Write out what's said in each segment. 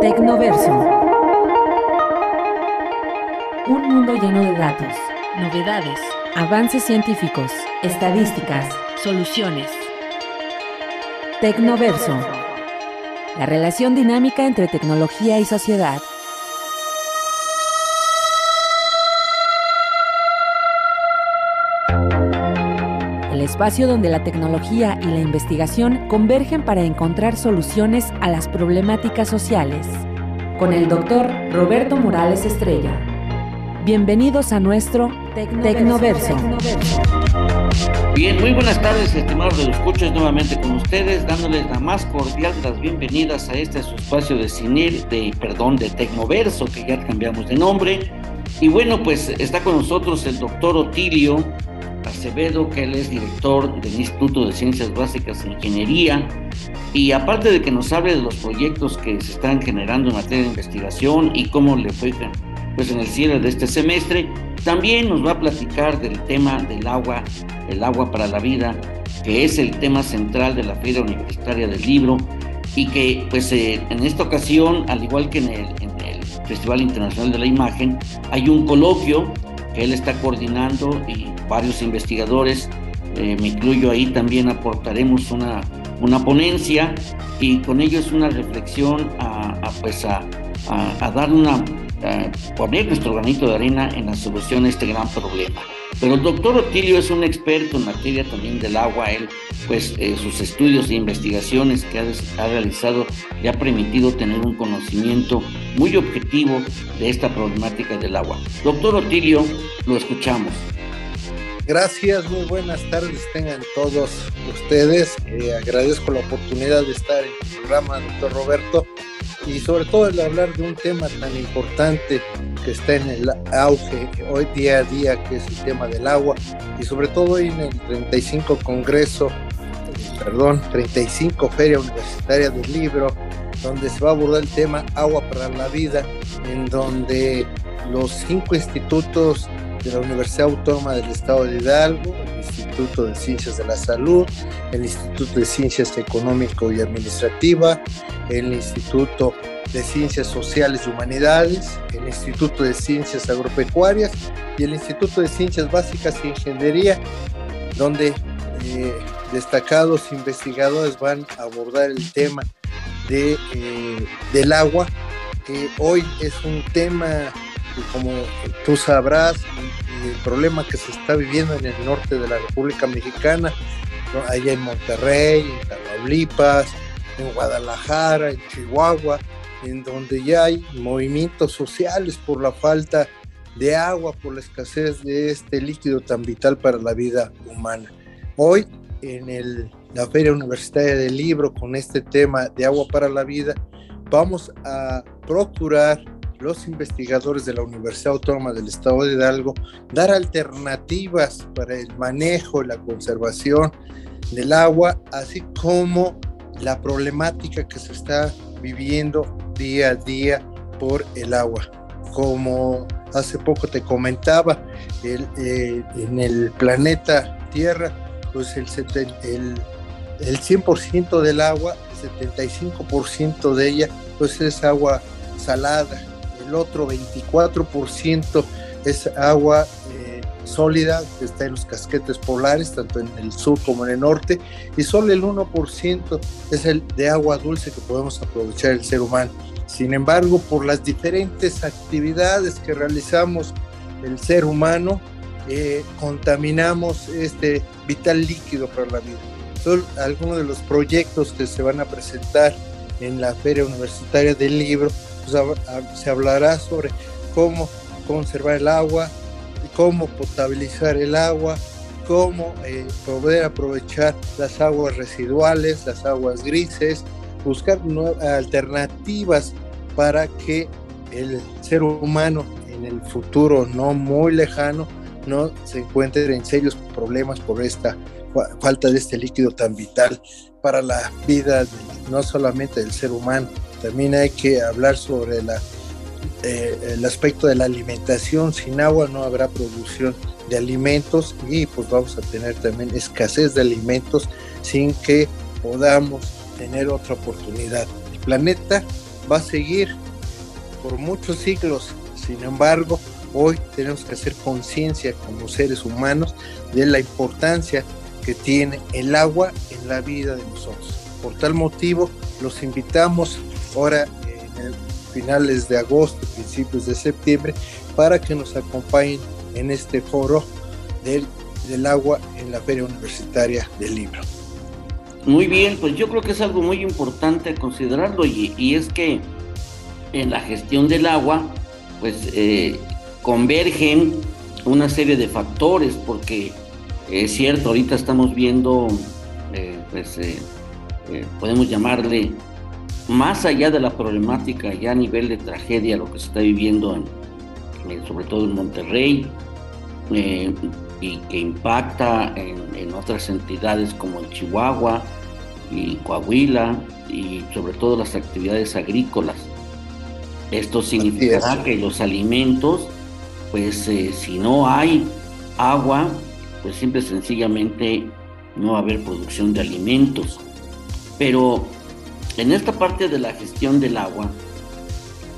Tecnoverso. Un mundo lleno de datos, novedades, avances científicos, estadísticas, soluciones. Tecnoverso. La relación dinámica entre tecnología y sociedad. Espacio donde la tecnología y la investigación convergen para encontrar soluciones a las problemáticas sociales. Con el doctor Roberto Morales Estrella. Bienvenidos a nuestro Tecnoverso. Bien, muy buenas tardes, estimados de los escuchas, nuevamente con ustedes, dándoles la más cordial de las bienvenidas a este su espacio de cine, de, perdón, de Tecnoverso, que ya cambiamos de nombre. Y bueno, pues está con nosotros el doctor Otilio Acevedo, que él es director del Instituto de Ciencias Básicas e Ingeniería. Y aparte de que nos hable de los proyectos que se están generando en materia de investigación y cómo le fue pues, en el cierre de este semestre, también nos va a platicar del tema del agua, el agua para la vida, que es el tema central de la Feria Universitaria del Libro y que pues eh, en esta ocasión, al igual que en el, en el Festival Internacional de la Imagen, hay un coloquio él está coordinando y varios investigadores, eh, me incluyo ahí, también aportaremos una, una ponencia y con ello es una reflexión a, pues a, a, dar una, poner nuestro granito de arena en la solución a este gran problema. Pero el doctor Otilio es un experto en materia también del agua. Él, pues, eh, sus estudios e investigaciones que ha, realizado le ha permitido tener un conocimiento muy objetivo de esta problemática del agua. Doctor Otilio, lo escuchamos. Gracias, muy buenas tardes tengan todos ustedes. Eh, agradezco la oportunidad de estar en el programa, doctor Roberto, y sobre todo el hablar de un tema tan importante que está en el auge hoy día a día, que es el tema del agua, y sobre todo en el 35 Congreso, perdón, 35 Feria Universitaria del Libro, donde se va a abordar el tema Agua para la Vida, en donde los cinco institutos de la Universidad Autónoma del Estado de Hidalgo, el Instituto de Ciencias de la Salud, el Instituto de Ciencias Económico y Administrativa, el Instituto de Ciencias Sociales y Humanidades, el Instituto de Ciencias Agropecuarias y el Instituto de Ciencias Básicas e Ingeniería, donde eh, destacados investigadores van a abordar el tema de, eh, del agua, que hoy es un tema como tú sabrás, el problema que se está viviendo en el norte de la República Mexicana, allá en Monterrey, en Tamaulipas, en Guadalajara, en Chihuahua, en donde ya hay movimientos sociales por la falta de agua, por la escasez de este líquido tan vital para la vida humana. Hoy, en la Feria Universitaria del Libro, con este tema de agua para la vida, vamos a procurar los investigadores de la Universidad Autónoma del Estado de Hidalgo dar alternativas para el manejo y la conservación del agua, así como la problemática que se está viviendo día a día por el agua. Como hace poco te comentaba, eh, en el planeta Tierra, pues el, el, el 100% del agua, el 75% de ella, pues es agua salada, el otro 24% es agua sólida que está en los casquetes polares, tanto en el sur como en el norte, y solo el 1% es el de agua dulce que podemos aprovechar el ser humano. Sin embargo, por las diferentes actividades que realizamos el ser humano, eh, contaminamos este vital líquido para la vida. Son algunos de los proyectos que se van a presentar en la Feria Universitaria del Libro se hablará sobre cómo conservar el agua, cómo potabilizar el agua, cómo eh, poder aprovechar las aguas residuales, las aguas grises, buscar alternativas para que el ser humano en el futuro no muy lejano no se encuentre en serios problemas por esta falta de este líquido tan vital para la vida no solamente del ser humano, también hay que hablar sobre la, eh, el aspecto de la alimentación. Sin agua no habrá producción de alimentos y pues vamos a tener también escasez de alimentos sin que podamos tener otra oportunidad. El planeta va a seguir por muchos siglos. Sin embargo, hoy tenemos que hacer conciencia como seres humanos de la importancia que tiene el agua en la vida de nosotros. Por tal motivo, los invitamos ahora en finales de agosto, principios de septiembre, para que nos acompañen en este foro del, del agua en la Feria Universitaria del Libro. Muy bien, pues yo creo que es algo muy importante considerarlo y, es que en la gestión del agua, pues eh, convergen una serie de factores, porque es cierto, ahorita estamos viendo, eh, pues eh, podemos llamarle, más allá de la problemática ya a nivel de tragedia, lo que se está viviendo, en, sobre todo en Monterrey, y que impacta en, en, otras entidades como en Chihuahua y Coahuila y sobre todo las actividades agrícolas. Esto significará que los alimentos, pues eh, si no hay agua, pues siempre sencillamente no va a haber producción de alimentos. Pero en esta parte de la gestión del agua,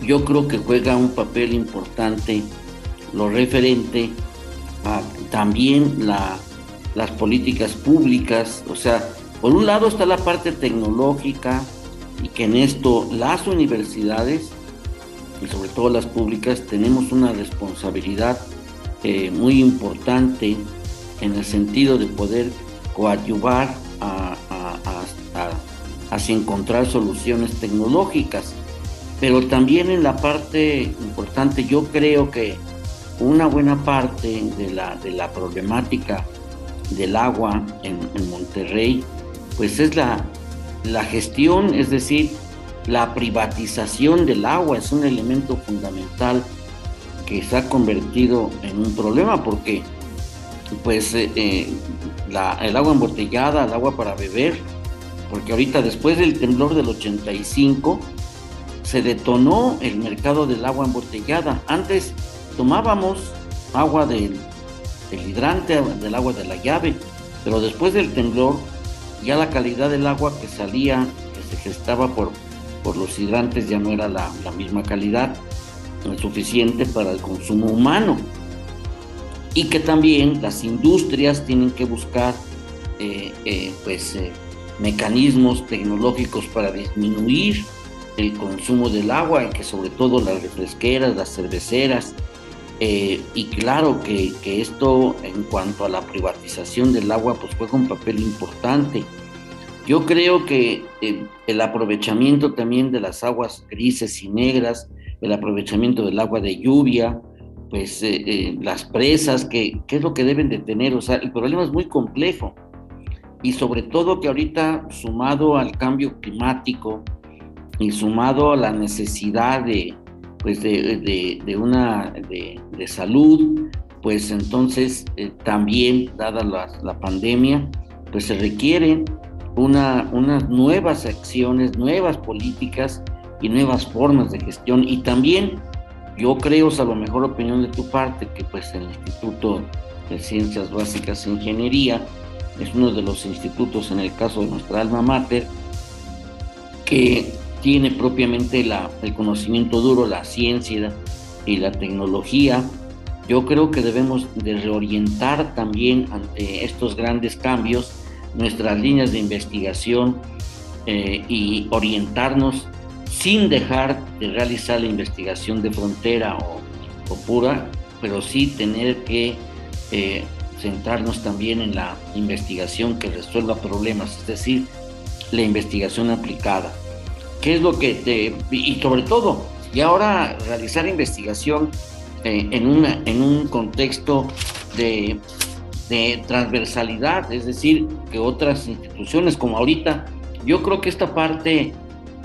yo creo que juega un papel importante lo referente a también la, las políticas públicas, o sea, por un lado está la parte tecnológica y que en esto las universidades y sobre todo las públicas tenemos una responsabilidad eh, muy importante en el sentido de poder coadyuvar a, hacia encontrar soluciones tecnológicas. Pero también en la parte importante, yo creo que una buena parte de la, de la problemática del agua en, Monterrey, pues es la, la gestión, es decir, la privatización del agua es un elemento fundamental que se ha convertido en un problema porque pues eh, eh, el agua embotellada, el agua para beber, porque ahorita después del temblor del 85 se detonó el mercado del agua embotellada. Antes tomábamos agua del, hidrante, del agua de la llave, pero después del temblor ya la calidad del agua que salía, que se gestaba por por los hidrantes ya no era la, misma calidad suficiente para el consumo humano. Y que también las industrias tienen que buscar eh, eh, pues, eh, mecanismos tecnológicos para disminuir el consumo del agua, que sobre todo las refresqueras, las cerveceras, y claro que, que, esto en cuanto a la privatización del agua pues juega un papel importante yo creo que eh, el aprovechamiento también de las aguas grises y negras, el aprovechamiento del agua de lluvia, pues eh, eh, las presas, que, ¿qué es lo que deben de tener? O sea, el problema es muy complejo. Y sobre todo que ahorita, sumado al cambio climático y sumado a la necesidad de, pues de, de, una de, salud, pues entonces también, dada la, pandemia, pues se requieren una, unas nuevas acciones, nuevas políticas y nuevas formas de gestión. Y también yo creo, a lo mejor opinión de tu parte, que pues el Instituto de Ciencias Básicas e Ingeniería es uno de los institutos, en el caso de nuestra alma mater, que tiene propiamente la, el conocimiento duro, la ciencia y la tecnología. Yo creo que debemos de reorientar también ante estos grandes cambios nuestras líneas de investigación eh, y orientarnos sin dejar de realizar la investigación de frontera o, pura, pero sí tener que eh, centrarnos también en la investigación que resuelva problemas, es decir, la investigación aplicada. ¿Qué es lo que te... y sobre todo, y ahora realizar investigación eh, en, una, en un contexto de transversalidad, es decir, que otras instituciones como ahorita, yo creo que esta parte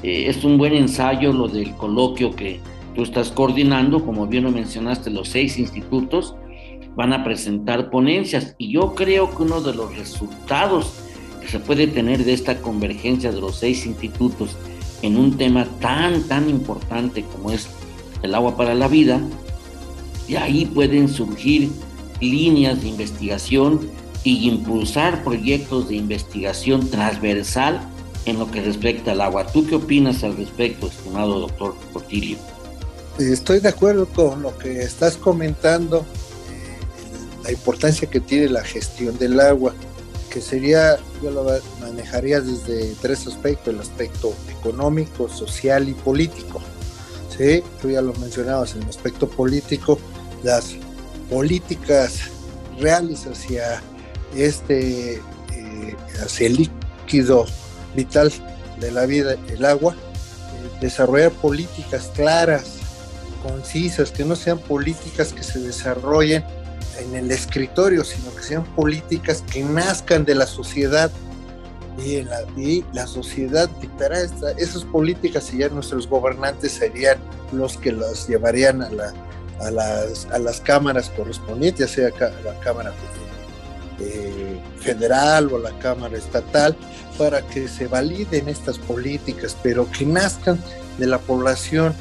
eh, es un buen ensayo, lo del coloquio que tú estás coordinando, como bien lo mencionaste, los seis institutos van a presentar ponencias y yo creo que uno de los resultados que se puede tener de esta convergencia de los seis institutos en un tema tan, tan importante como es el agua para la vida, y ahí pueden surgir líneas de investigación y impulsar proyectos de investigación transversal en lo que respecta al agua. ¿Tú qué opinas al respecto, estimado doctor Portillo? Estoy de acuerdo con lo que estás comentando, la importancia que tiene la gestión del agua, que sería, yo lo manejaría desde tres aspectos, el aspecto económico, social y político. Sí, tú ya lo mencionabas, en el aspecto político, las políticas reales hacia este, eh, hacia el líquido vital de la vida, el agua, eh, desarrollar políticas claras, concisas, que no sean políticas que se desarrollen en el escritorio, sino que sean políticas que nazcan de la sociedad. Y, la, y la, sociedad dictará esas políticas y ya nuestros gobernantes serían los que las llevarían a, la, a, las, a las cámaras correspondientes, ya sea la Cámara eh, Federal o la Cámara Estatal, para que se validen estas políticas, pero que nazcan de la población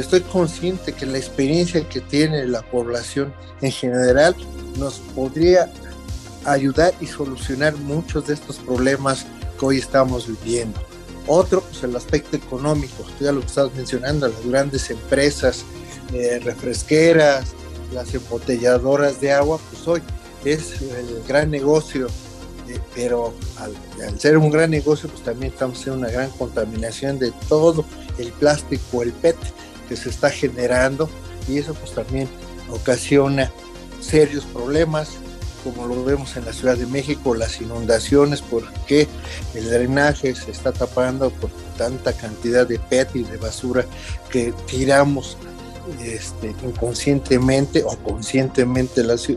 estoy consciente que la experiencia que tiene la población en general nos podría ayudar y solucionar muchos de estos problemas que hoy estamos viviendo. Otro, pues el aspecto económico, ya lo que estabas mencionando, las grandes empresas eh, refresqueras, las embotelladoras de agua, pues hoy es el gran negocio, eh, pero al, al, ser un gran negocio, pues también estamos en una gran contaminación de todo el plástico, el PET, que se está generando y eso pues también ocasiona serios problemas como lo vemos en la Ciudad de México, las inundaciones, porque el drenaje se está tapando por tanta cantidad de PET y de basura que tiramos este, inconscientemente o conscientemente los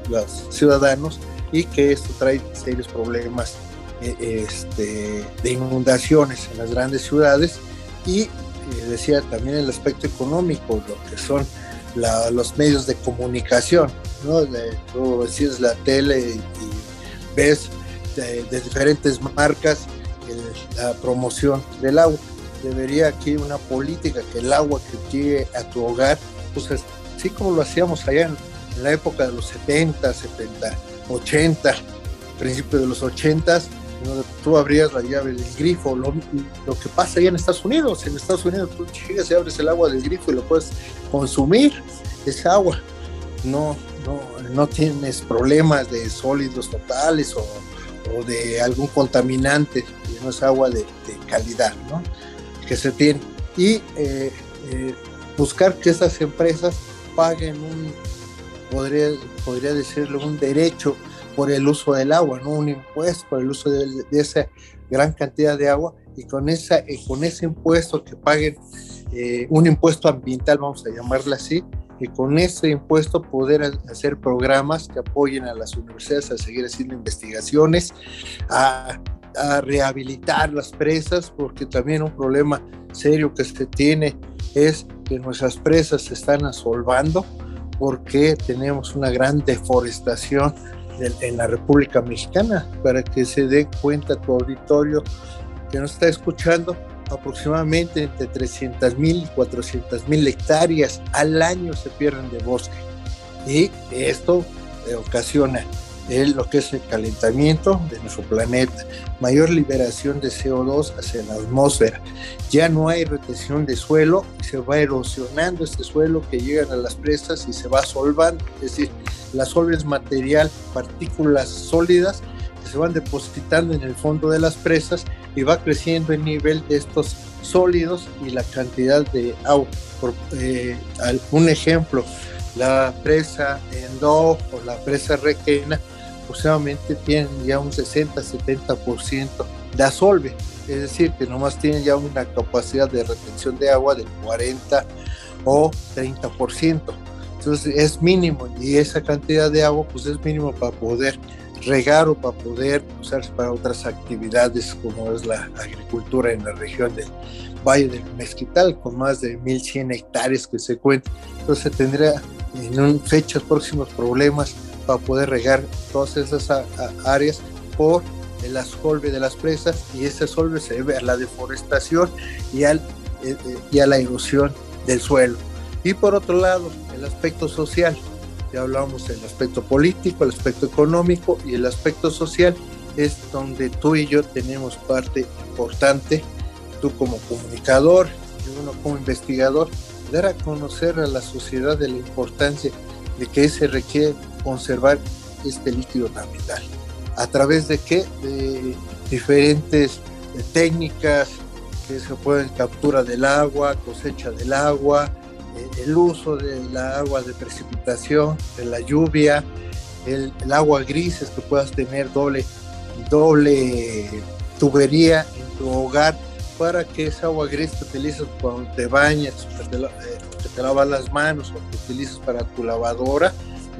ciudadanos y que esto trae serios problemas eh, este, de inundaciones en las grandes ciudades y decía también el aspecto económico, lo que son los medios de comunicación, ¿no? tú decías la tele y, ves de, diferentes marcas la promoción del agua. Debería aquí una política que el agua que llegue a tu hogar, pues así como lo hacíamos allá en, en la época de los 70, 70, 80, principios de los 80, tú abrías la llave del grifo, lo, que pasa allá en Estados Unidos, en Estados Unidos tú llegas y abres el agua del grifo y lo puedes consumir, esa agua, no, no, no tienes problemas de sólidos totales o, de algún contaminante, no es agua de, calidad, ¿no? Que se tiene. Y eh, eh, buscar que estas empresas paguen un, podría, podría decirle, un derecho por el uso del agua, no un impuesto por el uso de, esa gran cantidad de agua y con, esa, eh, con ese impuesto que paguen eh, un impuesto ambiental, vamos a llamarlo así, y con ese impuesto poder hacer programas que apoyen a las universidades a seguir haciendo investigaciones, a, a rehabilitar las presas, porque también un problema serio que se tiene es que nuestras presas se están asolvando porque tenemos una gran deforestación en la República Mexicana, para que se dé cuenta tu auditorio que nos está escuchando, aproximadamente entre 300 mil y 400 mil hectáreas al año se pierden de bosque. Y esto ocasiona lo que es el calentamiento de nuestro planeta, mayor liberación de CO2 hacia la atmósfera. Ya no hay retención de suelo, se va erosionando este suelo que llegan a las presas y se va solvando, es decir, la sol es material, partículas sólidas que se van depositando en el fondo de las presas y va creciendo el nivel de estos sólidos y la cantidad de agua. Por, eh, un ejemplo, la presa Endo o la presa Requena aproximadamente tienen ya un 60-70% de asolve, es decir, que nomás tienen ya una capacidad de retención de agua del 40 o 30%. Entonces es mínimo y esa cantidad de agua pues es mínimo para poder regar o para poder usarse para otras actividades como es la agricultura en la región del Valle del Mezquital con más de 1100 hectáreas que se cuentan. Entonces tendría en un, fechas próximos problemas para poder regar todas esas áreas por el asolve de las presas y ese asolve se debe a la deforestación y, eh, eh, a la erosión del suelo. Y por otro lado, el aspecto social. Ya hablamos del aspecto político, el aspecto económico y el aspecto social. es donde tú y yo tenemos parte importante, tú como comunicador y uno como investigador, dar a conocer a la sociedad de la importancia de que se requiere conservar este líquido tan vital. ¿A través de qué? De diferentes técnicas que se pueden captura del agua, cosecha del agua, eh, el uso del agua de precipitación, de la lluvia, el, agua gris es que puedas tener doble, doble tubería en tu hogar para que esa agua gris que utilizas cuando te bañas, te, lavas las manos o que utilizas para tu lavadora,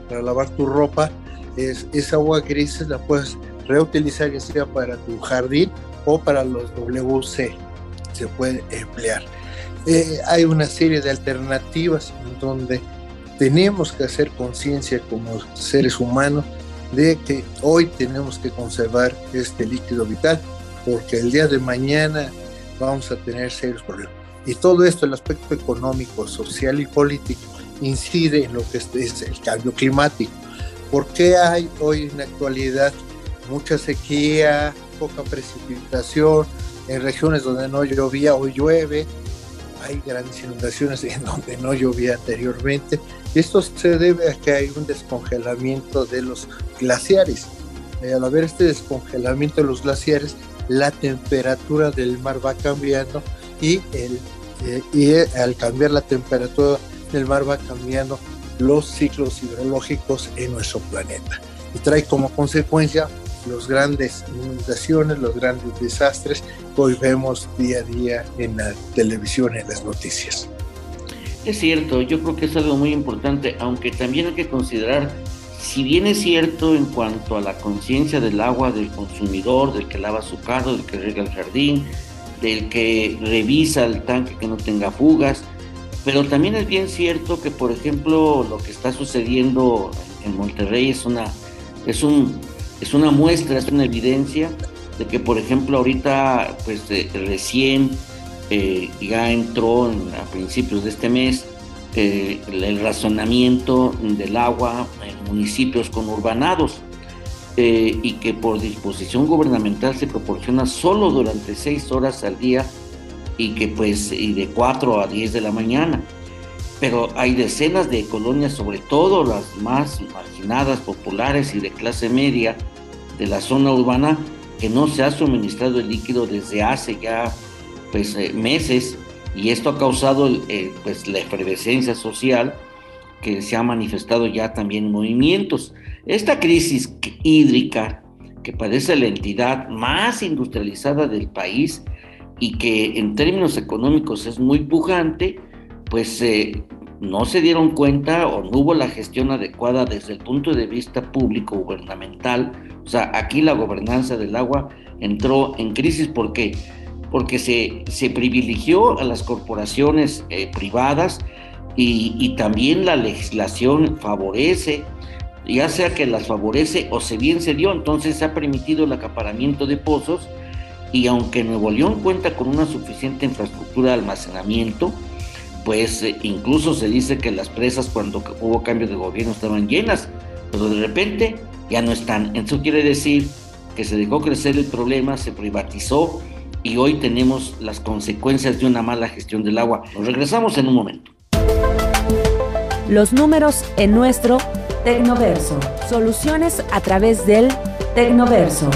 para lavar tu ropa, es, esa agua gris la puedes reutilizar ya sea para tu jardín o para los WC, se puede emplear. Eh, hay una serie de alternativas donde tenemos que hacer conciencia como seres humanos de que hoy tenemos que conservar este líquido vital porque el día de mañana vamos a tener serios problemas. Y todo esto, el aspecto económico, social y político, incide en lo que es el cambio climático. ¿Por qué hay hoy en la actualidad mucha sequía, poca precipitación, en regiones donde no llovía hoy llueve, hay grandes inundaciones en donde no llovía anteriormente. Esto se debe a que hay un descongelamiento de los glaciares. Eh, al haber este descongelamiento de los glaciares, la temperatura del mar va cambiando y, el, y al cambiar la temperatura del mar va cambiando los ciclos hidrológicos en nuestro planeta. Y trae como consecuencia los grandes inundaciones, los grandes desastres que hoy vemos día a día en la televisión, en las noticias. Es cierto, yo creo que es algo muy importante, aunque también hay que considerar, si bien es cierto en cuanto a la conciencia del agua del consumidor, del que lava su carro, del que riega el jardín, del que revisa el tanque que no tenga fugas, pero también es bien cierto que, por ejemplo, lo que está sucediendo en Monterrey es una es un es una muestra, es una evidencia de que, por ejemplo, ahorita, pues eh, recién eh, ya entró a principios de este mes eh, el razonamiento del agua en municipios conurbanados y que por disposición gubernamental se proporciona solo durante seis horas al día y que pues y de 4 a 10 de la mañana. Pero hay decenas de colonias, sobre todo las más marginadas, populares y de clase media de la zona urbana, que no se ha suministrado el líquido desde hace ya pues, eh, meses y esto ha causado eh, pues, la efervescencia social que se ha manifestado ya también en movimientos. Esta crisis hídrica que padece la entidad más industrializada del país y que en términos económicos es muy pujante, pues eh, no se dieron cuenta o no hubo la gestión adecuada desde el punto de vista público gubernamental. O sea, aquí la gobernanza del agua entró en crisis. ¿Por qué? Porque se, se privilegió a las corporaciones eh, privadas y también la legislación favorece ya sea que las favorece o se bien se dio, entonces se ha permitido el acaparamiento de pozos y aunque Nuevo León cuenta con una suficiente infraestructura de almacenamiento, pues eh, incluso se dice que las presas cuando hubo cambio de gobierno estaban llenas, pero de repente ya no están. Eso quiere decir que se dejó crecer el problema, se privatizó y hoy tenemos las consecuencias de una mala gestión del agua. Nos regresamos en un momento. Los números en nuestro Tecnoverso. Soluciones a través del Tecnoverso.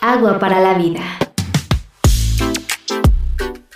Agua para la vida.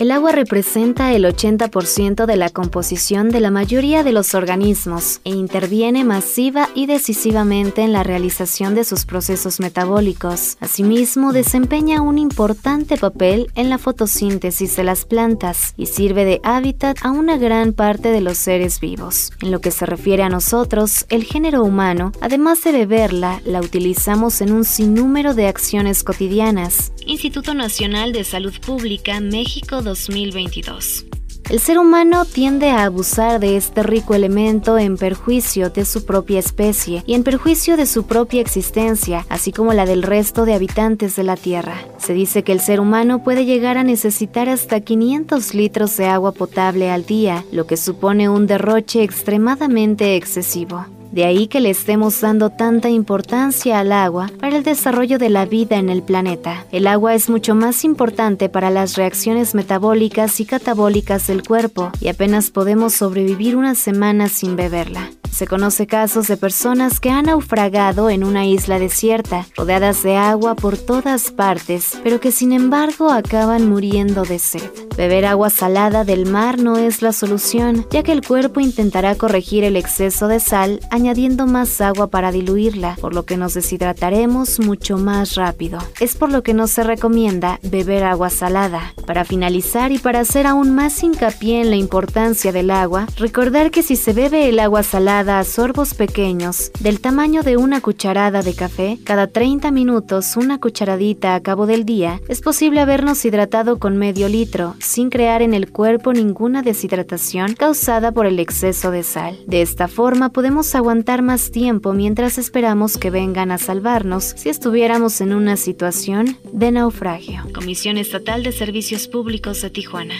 El agua representa el 80% de la composición de la mayoría de los organismos e interviene masiva y decisivamente en la realización de sus procesos metabólicos. Asimismo, desempeña un importante papel en la fotosíntesis de las plantas y sirve de hábitat a una gran parte de los seres vivos. En lo que se refiere a nosotros, el género humano, además de beberla, la utilizamos en un sinnúmero de acciones cotidianas. Instituto Nacional de Salud Pública, México 2022. El ser humano tiende a abusar de este rico elemento en perjuicio de su propia especie y en perjuicio de su propia existencia, así como la del resto de habitantes de la Tierra. Se dice que el ser humano puede llegar a necesitar hasta 500 litros de agua potable al día, lo que supone un derroche extremadamente excesivo. De ahí que le estemos dando tanta importancia al agua para el desarrollo de la vida en el planeta. El agua es mucho más importante para las reacciones metabólicas y catabólicas del cuerpo y apenas podemos sobrevivir una semana sin beberla. Se conoce casos de personas que han naufragado en una isla desierta, rodeadas de agua por todas partes, pero que sin embargo acaban muriendo de sed. Beber agua salada del mar no es la solución, ya que el cuerpo intentará corregir el exceso de sal añadiendo más agua para diluirla, por lo que nos deshidrataremos mucho más rápido. Es por lo que no se recomienda beber agua salada. Para finalizar y para hacer aún más hincapié en la importancia del agua, recordar que si se bebe el agua salada a sorbos pequeños, del tamaño de una cucharada de café, cada 30 minutos una cucharadita a cabo del día, es posible habernos hidratado con medio litro, sin crear en el cuerpo ninguna deshidratación causada por el exceso de sal. De esta forma podemos aguantar más tiempo mientras esperamos que vengan a salvarnos si estuviéramos en una situación de naufragio. Comisión Estatal de Servicios Públicos de Tijuana.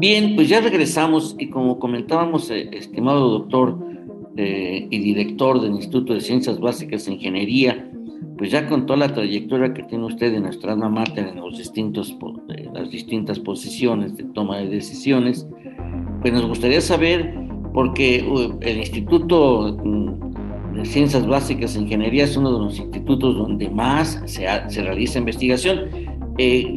Bien, pues ya regresamos y como comentábamos, eh, estimado doctor eh, y director del Instituto de Ciencias Básicas e Ingeniería, pues ya con toda la trayectoria que tiene usted en nuestra alma mater en los distintos, las distintas posiciones de toma de decisiones, pues nos gustaría saber, porque uh, el Instituto mm, de Ciencias Básicas e Ingeniería es uno de los institutos donde más se, se realiza investigación eh,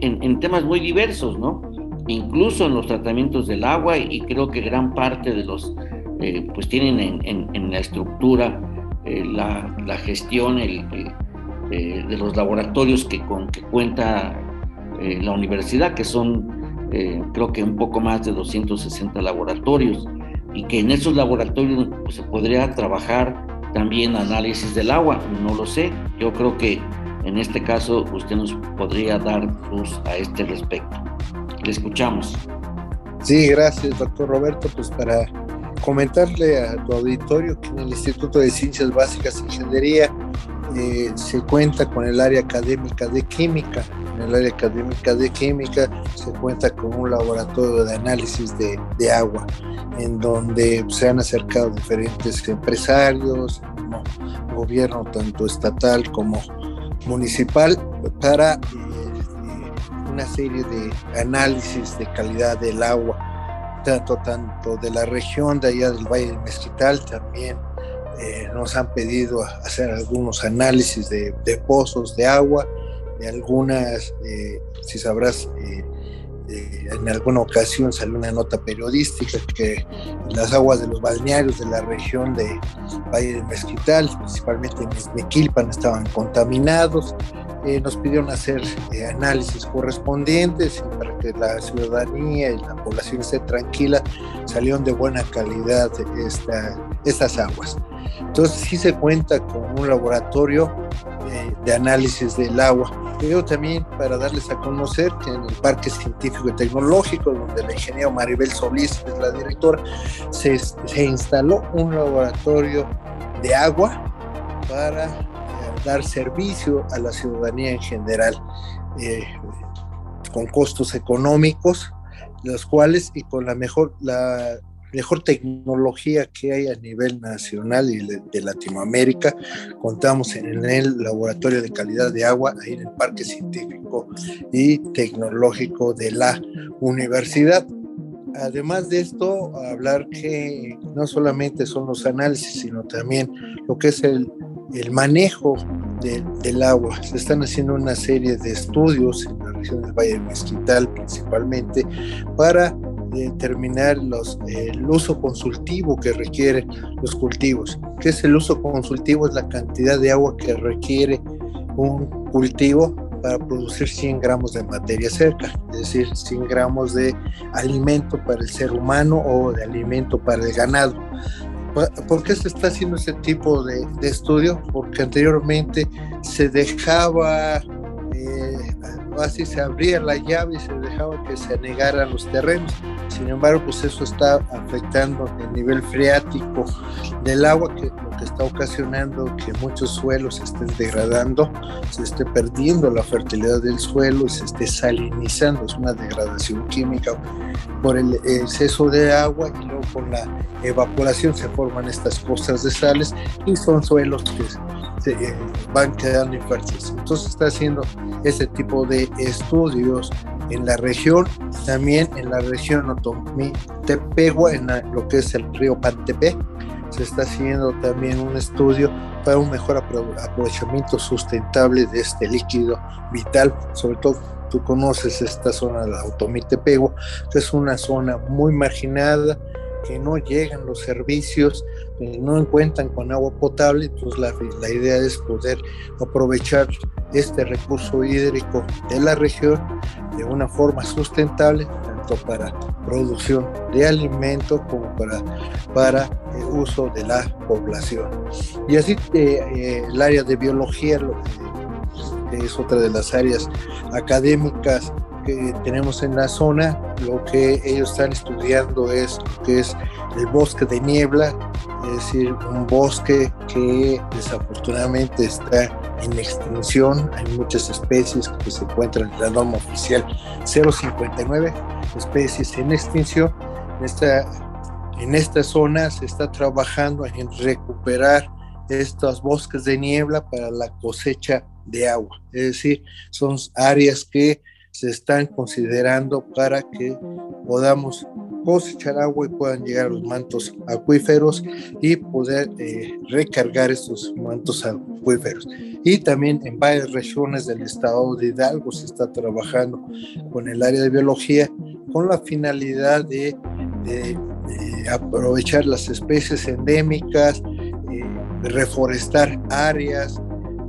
en, temas muy diversos, ¿no? Incluso en los tratamientos del agua y creo que gran parte de los, eh, pues tienen en la estructura eh, la, gestión el, eh, de los laboratorios que, con que cuenta eh, la universidad, que son creo que un poco más de 260 laboratorios, y que en esos laboratorios pues, se podría trabajar también análisis del agua, no lo sé, yo creo que en este caso usted nos podría dar luz a este respecto. Le escuchamos. Sí, gracias, doctor Roberto, pues para comentarle a tu auditorio que en el Instituto de Ciencias Básicas e Ingeniería eh, se cuenta con el área académica de química. En el área académica de química se cuenta con un laboratorio de análisis de, de agua, en donde se han acercado diferentes empresarios, gobierno tanto estatal como municipal, para eh, una serie de análisis de calidad del agua tanto, tanto de la región de allá del Valle del Mezquital, también eh, nos han pedido hacer algunos análisis de, pozos de agua, de algunas, eh, si sabrás, eh, en alguna ocasión salió una nota periodística que las aguas de los balnearios de la región de Valle del Mezquital, principalmente en Mequilpan, estaban contaminados. Eh, nos pidieron hacer eh, análisis correspondientes para que la ciudadanía y la población esté tranquila, salieron de buena calidad esta, estas aguas. Entonces sí se cuenta con un laboratorio eh, de análisis del agua, pero también para darles a conocer que en el Parque Científico y Tecnológico, donde la ingeniera Maribel Solís es la directora, se, se instaló un laboratorio de agua para dar servicio a la ciudadanía en general, eh, con costos económicos, los cuales y con la mejor, la mejor tecnología que hay a nivel nacional y de, Latinoamérica. Contamos en el Laboratorio de Calidad de Agua, ahí en el Parque Científico y Tecnológico de la Universidad. Además de esto, hablar que no solamente son los análisis, sino también lo que es el el manejo del agua. Se están haciendo una serie de estudios en la región del Valle de Mezquital principalmente para determinar los, el uso consultivo que requieren los cultivos. ¿Qué es el uso consultivo? Es la cantidad de agua que requiere un cultivo para producir 100 gramos de materia seca, es decir, 100 gramos de alimento para el ser humano o de alimento para el ganado ¿Por qué se está haciendo este tipo de, estudio? Porque anteriormente se dejaba eh, así se abría la llave y se dejaba que se anegaran los terrenos. Sin embargo, pues eso está afectando el nivel freático del agua, que lo que está ocasionando que muchos suelos estén degradando, se esté perdiendo la fertilidad del suelo y se esté salinizando. Es una degradación química por el exceso de agua y luego con la evaporación se forman estas costas de sales y son suelos que se, van quedando infértiles. Entonces está haciendo este tipo de estudios en la región, también en la región Otomí Tepegua, en lo que es el río Pantepe, se está haciendo también un estudio para un mejor aprovechamiento sustentable de este líquido vital, sobre todo tú conoces esta zona de Otomí Tepegua, que es una zona muy marginada, que no llegan los servicios, no encuentran con agua potable, entonces la, idea es poder aprovechar este recurso hídrico de la región de una forma sustentable, tanto para producción de alimento como para, para el uso de la población. Y así eh, eh, el área de biología es otra de las áreas académicas que tenemos en la zona, lo que ellos están estudiando es lo que es el bosque de niebla, es decir, un bosque que desafortunadamente está en extinción. Hay muchas especies que se encuentran en la norma oficial 059 especies en extinción. En esta, en esta zona se está trabajando en recuperar estos bosques de niebla para la cosecha de agua. Es decir, son áreas que se están considerando para que podamos cosechar agua y puedan llegar a los mantos acuíferos y poder eh, recargar estos mantos acuíferos. Y también en varias regiones del estado de Hidalgo se está trabajando con el área de biología con la finalidad de, aprovechar las especies endémicas, eh, reforestar áreas,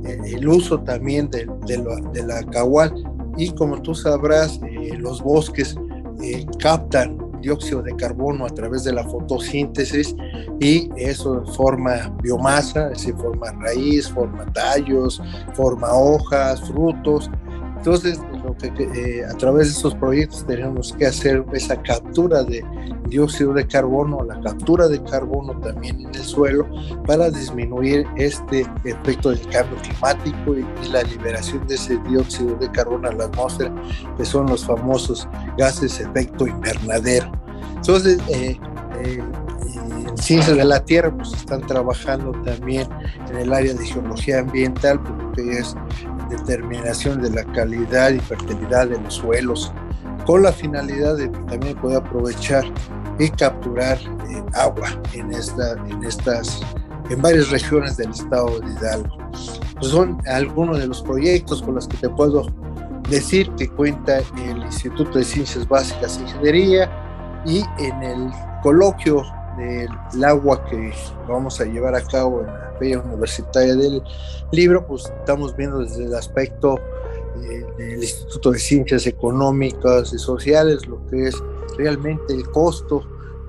eh, el uso también de, de la cagual y como tú sabrás, eh, los bosques eh, captan dióxido de carbono a través de la fotosíntesis y eso forma biomasa, se forma raíz, forma tallos, forma hojas, frutos. Entonces, que, eh, a través de estos proyectos tenemos que hacer esa captura de dióxido de carbono, la captura de carbono también en el suelo para disminuir este efecto del cambio climático y, la liberación de ese dióxido de carbono a la atmósfera, que son los famosos gases efecto invernadero. Entonces, eh, eh, en ciencias de la tierra pues están trabajando también en el área de geología ambiental, porque es determinación de la calidad y fertilidad de los suelos, con la finalidad de también poder aprovechar y capturar eh, agua en, esta, en estas en varias regiones del estado de Hidalgo. Pues son algunos de los proyectos con los que te puedo decir que cuenta el Instituto de Ciencias Básicas e Ingeniería y en el coloquio del agua que vamos a llevar a cabo en la Feria Universitaria del Libro, pues estamos viendo desde el aspecto eh, del Instituto de Ciencias Económicas y Sociales lo que es realmente el costo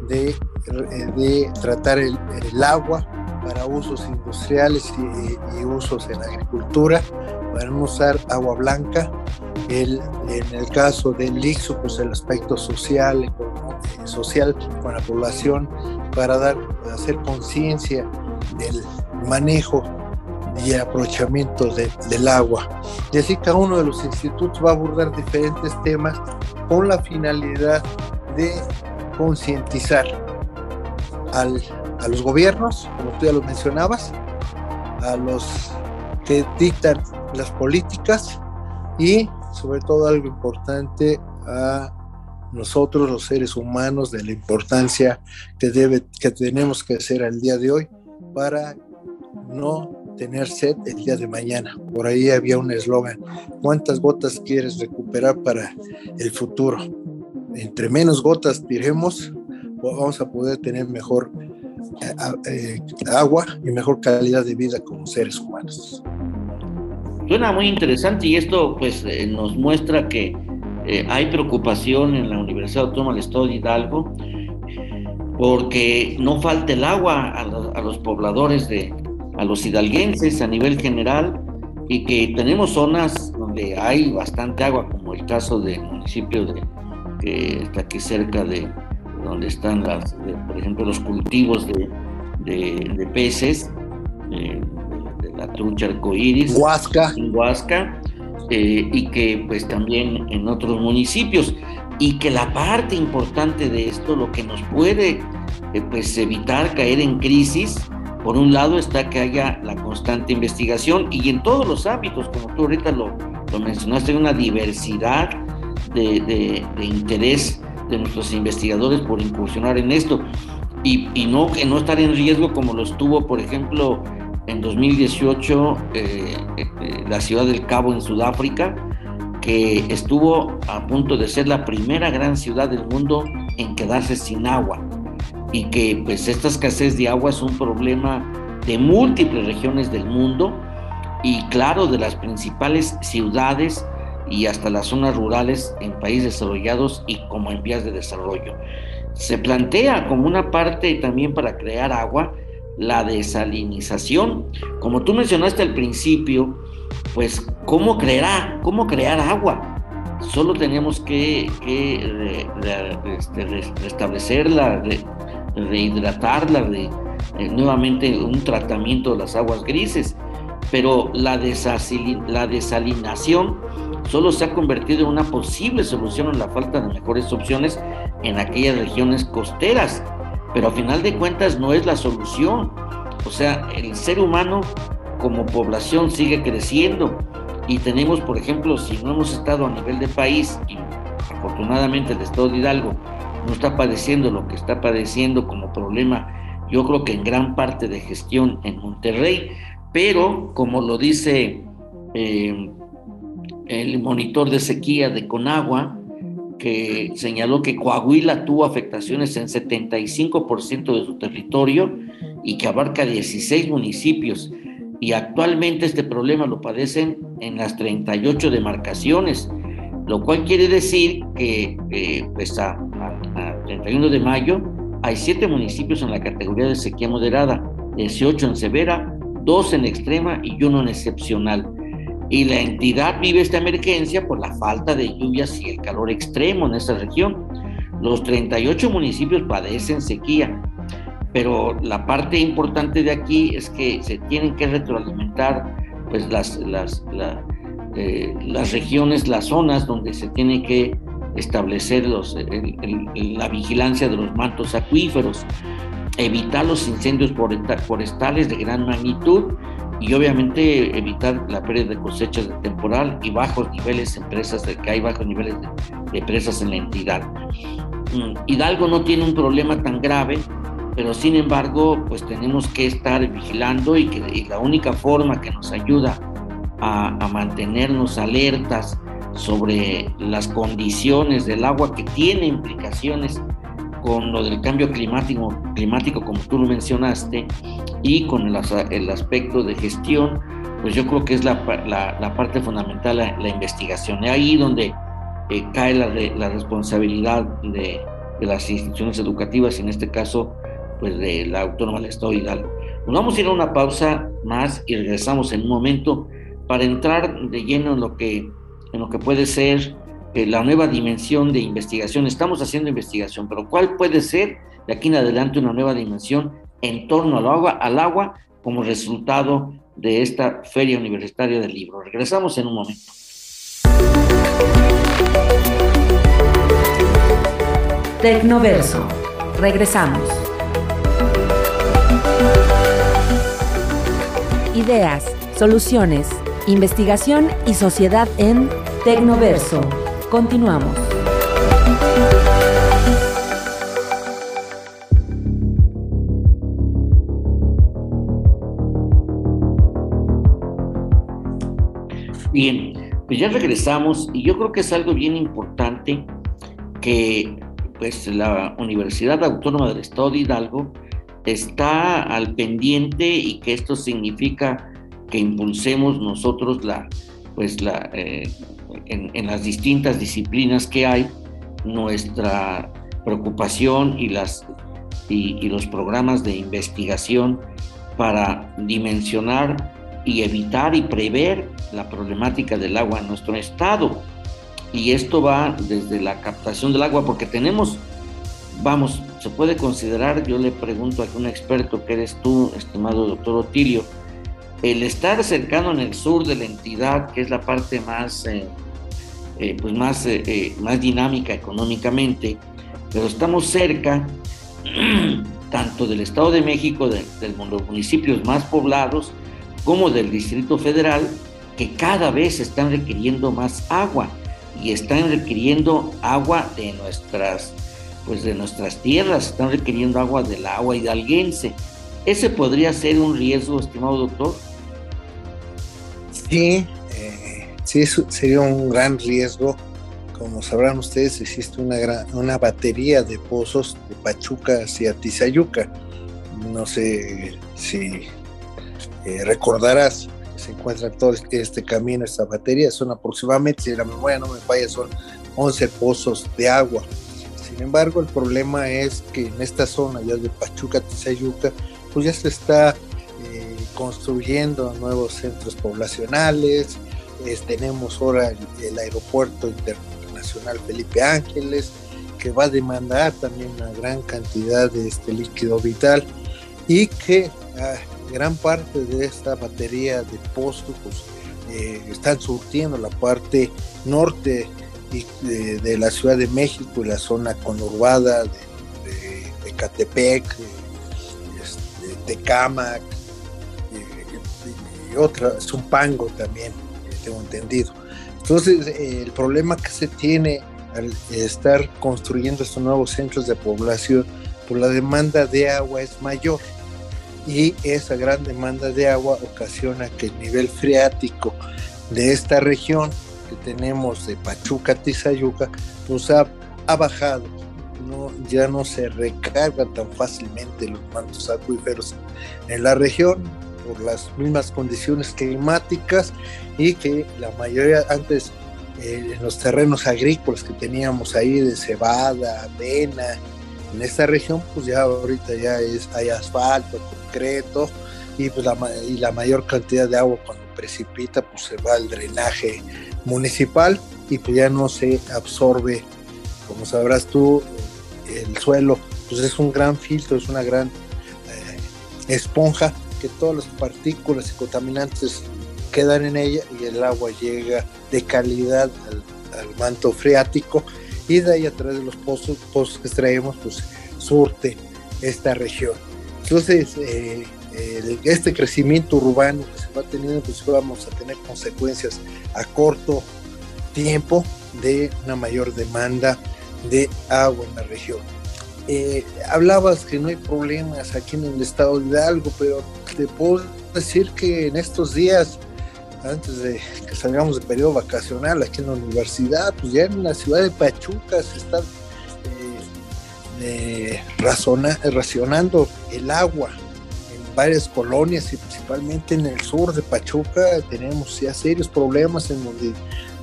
de, eh, tratar el, agua para usos industriales y, usos en la agricultura, para no usar agua blanca. El, en el caso del IXO, pues el aspecto social, social con la población para dar, hacer conciencia del manejo y aprovechamiento del agua. Y así cada uno de los institutos va a abordar diferentes temas con la finalidad de concientizar a los gobiernos, como tú ya lo mencionabas, a los que dictan las políticas y sobre todo algo importante a nosotros los seres humanos de la importancia que, debe, que tenemos que hacer al día de hoy para no tener sed el día de mañana. Por ahí había un eslogan, ¿cuántas gotas quieres recuperar para el futuro? Entre menos gotas tiremos, vamos a poder tener mejor eh, eh, agua y mejor calidad de vida como seres humanos. Suena muy interesante y esto pues eh, nos muestra que eh, hay preocupación en la Universidad Autónoma del Estado de Hidalgo porque no falta el agua a, los pobladores de, a los hidalguenses a nivel general y que tenemos zonas donde hay bastante agua, como el caso del municipio de, que está aquí cerca de donde están las, por ejemplo, los cultivos de, de, peces, de, la trucha arcoíris, Huasca, en Huasca, eh, y que pues también en otros municipios y que la parte importante de esto, lo que nos puede eh, pues evitar caer en crisis, por un lado está que haya la constante investigación y en todos los ámbitos, como tú ahorita lo, lo mencionaste, hay una diversidad de, de, interés de nuestros investigadores por incursionar en esto. Y, y, no, que no estar en riesgo como lo estuvo, por ejemplo, en 2018 eh, eh, la ciudad del Cabo en Sudáfrica, que estuvo a punto de ser la primera gran ciudad del mundo en quedarse sin agua y que pues esta escasez de agua es un problema de múltiples regiones del mundo y claro de las principales ciudades y hasta las zonas rurales en países desarrollados y como en vías de desarrollo. Se plantea como una parte también para crear agua la desalinización. Como tú mencionaste al principio, pues ¿cómo creará? ¿Cómo crear agua? Solo tenemos que, este, restablecerla, rehidratarla, eh, nuevamente un tratamiento de las aguas grises. Pero la, la desalinación solo se ha convertido en una posible solución a la falta de mejores opciones en aquellas regiones costeras. Pero a final de cuentas no es la solución. O sea, el ser humano como población sigue creciendo y tenemos, por ejemplo, si no hemos estado a nivel de país, y afortunadamente el Estado de Hidalgo no está padeciendo lo que está padeciendo como problema, yo creo que en gran parte de gestión en Monterrey, pero como lo dice eh, el monitor de sequía de Conagua, que señaló que Coahuila tuvo afectaciones en 75% de su territorio y que abarca 16 municipios. Y actualmente este problema lo padecen en las 38 demarcaciones, lo cual quiere decir que eh, pues a, 31 de mayo hay 7 municipios en la categoría de sequía moderada, 18 en severa, 2 en extrema y uno en excepcional y la entidad vive esta emergencia por la falta de lluvias y el calor extremo en esta región. Los 38 municipios padecen sequía, pero la parte importante de aquí es que se tienen que retroalimentar pues las, las, eh, las regiones, las zonas donde se tiene que establecer los, la vigilancia de los mantos acuíferos, evitar los incendios forestales de gran magnitud y obviamente evitar la pérdida de cosechas de temporal y bajos niveles de empresas, de que hay bajos niveles de, empresas en la entidad. Mm, Hidalgo no tiene un problema tan grave, pero sin embargo, pues tenemos que estar vigilando y que la única forma que nos ayuda a, a, mantenernos alertas sobre las condiciones del agua que tiene implicaciones con lo del cambio climático, climático como tú lo mencionaste, y con el aspecto de gestión, pues yo creo que es la, la, parte fundamental, la, la, investigación. Es ahí donde eh, cae la, la responsabilidad de, de, las instituciones educativas, en este caso, pues de la Autónoma del Estado Hidalgo. Nos vamos a ir a una pausa más y regresamos en un momento para entrar de lleno en lo que, en lo que puede ser eh, la nueva dimensión de investigación. Estamos haciendo investigación, pero ¿cuál puede ser de aquí en adelante una nueva dimensión en torno al agua, al agua como resultado de esta Feria Universitaria del Libro. Regresamos en un momento. Tecnoverso. Regresamos. Ideas, soluciones, investigación y sociedad en Tecnoverso. Continuamos. Bien, pues ya regresamos y yo creo que es algo bien importante que pues la Universidad Autónoma del Estado de Hidalgo está al pendiente y que esto significa que impulsemos nosotros la pues la eh, en, en, las distintas disciplinas que hay nuestra preocupación y las y, los programas de investigación para dimensionar y evitar y prever la problemática del agua en nuestro estado. Y esto va desde la captación del agua, porque tenemos, vamos, se puede considerar, yo le pregunto a un experto que eres tú, estimado doctor Otilio, el estar cercano en el sur de la entidad, que es la parte más, eh, eh, pues más, eh, más dinámica económicamente, pero estamos cerca tanto del Estado de México, de, los municipios más poblados, como del Distrito Federal, que cada vez están requiriendo más agua y están requiriendo agua de nuestras, pues de nuestras tierras, están requiriendo agua del agua hidalguense. ¿Ese podría ser un riesgo, estimado doctor? Sí, eh, sí, sería un gran riesgo. Como sabrán ustedes, existe una, gran, una batería de pozos de Pachuca hacia Tizayuca. No sé si eh, recordarás que se encuentra todo este camino, esta batería. Son aproximadamente, si la memoria no me falla, son 11 pozos de agua. Sin embargo, el problema es que en esta zona ya de Pachuca, Tizayuca, pues ya se está construyendo nuevos centros poblacionales, tenemos ahora el, aeropuerto internacional Felipe Ángeles, que va a demandar también una gran cantidad de este líquido vital y que ah, gran parte de esta batería de postos pues, eh, están surtiendo la parte norte de, la Ciudad de México y la zona conurbada de, de, Catepec, de, de Tecámac, y otra, pango también, eh, tengo entendido. Entonces, eh, el problema que se tiene al estar construyendo estos nuevos centros de población, pues la demanda de agua es mayor y esa gran demanda de agua ocasiona que el nivel freático de esta región que tenemos de Pachuca, Tizayuca, pues ha, ha bajado. No, ya no se recargan tan fácilmente los mantos acuíferos en la región, por las mismas condiciones climáticas y que la mayoría antes eh, en los terrenos agrícolas que teníamos ahí de cebada, avena, en esta región pues ya ahorita ya es, hay asfalto, concreto y pues la, y la mayor cantidad de agua cuando precipita pues se va al drenaje municipal y pues ya no se absorbe, como sabrás tú, el suelo pues es un gran filtro, es una gran eh, esponja que todas las partículas y contaminantes quedan en ella y el agua llega de calidad al, manto freático y de ahí a través de los pozos, que extraemos pues surte esta región. Entonces, eh, este crecimiento urbano que se va teniendo, pues vamos a tener consecuencias a corto tiempo de una mayor demanda de agua en la región. Eh, hablabas que no hay problemas aquí en el estado de Hidalgo, pero te puedo decir que en estos días, antes de que salgamos de periodo vacacional aquí en la universidad, pues ya en la ciudad de Pachuca se está eh, racionando el agua en varias colonias y principalmente en el sur de Pachuca. Tenemos ya serios problemas en donde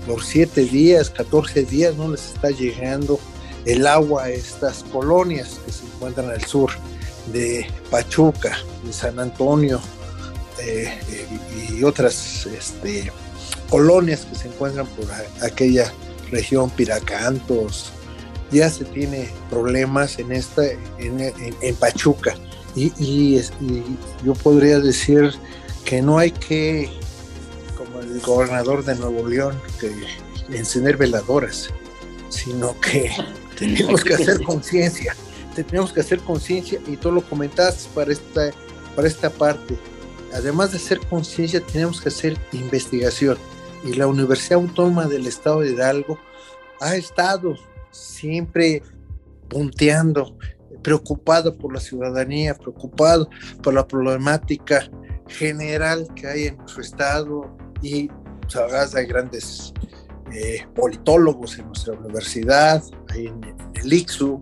por siete días, 14 días no les está llegando el agua estas colonias que se encuentran al sur de Pachuca, de San Antonio eh, y otras este, colonias que se encuentran por aquella región, Piracantos, ya se tiene problemas en esta en, Pachuca. Y, yo podría decir que no hay que como el gobernador de Nuevo León encender veladoras sino que tenemos que hacer conciencia, tenemos que hacer conciencia y tú lo comentaste para esta, para esta parte. Además de hacer conciencia, tenemos que hacer investigación. Y la Universidad Autónoma del Estado de Hidalgo ha estado siempre punteando, preocupado por la ciudadanía, preocupado por la problemática general que hay en nuestro estado y sabrás, hay grandes politólogos en nuestra universidad, hay en, el ICSU,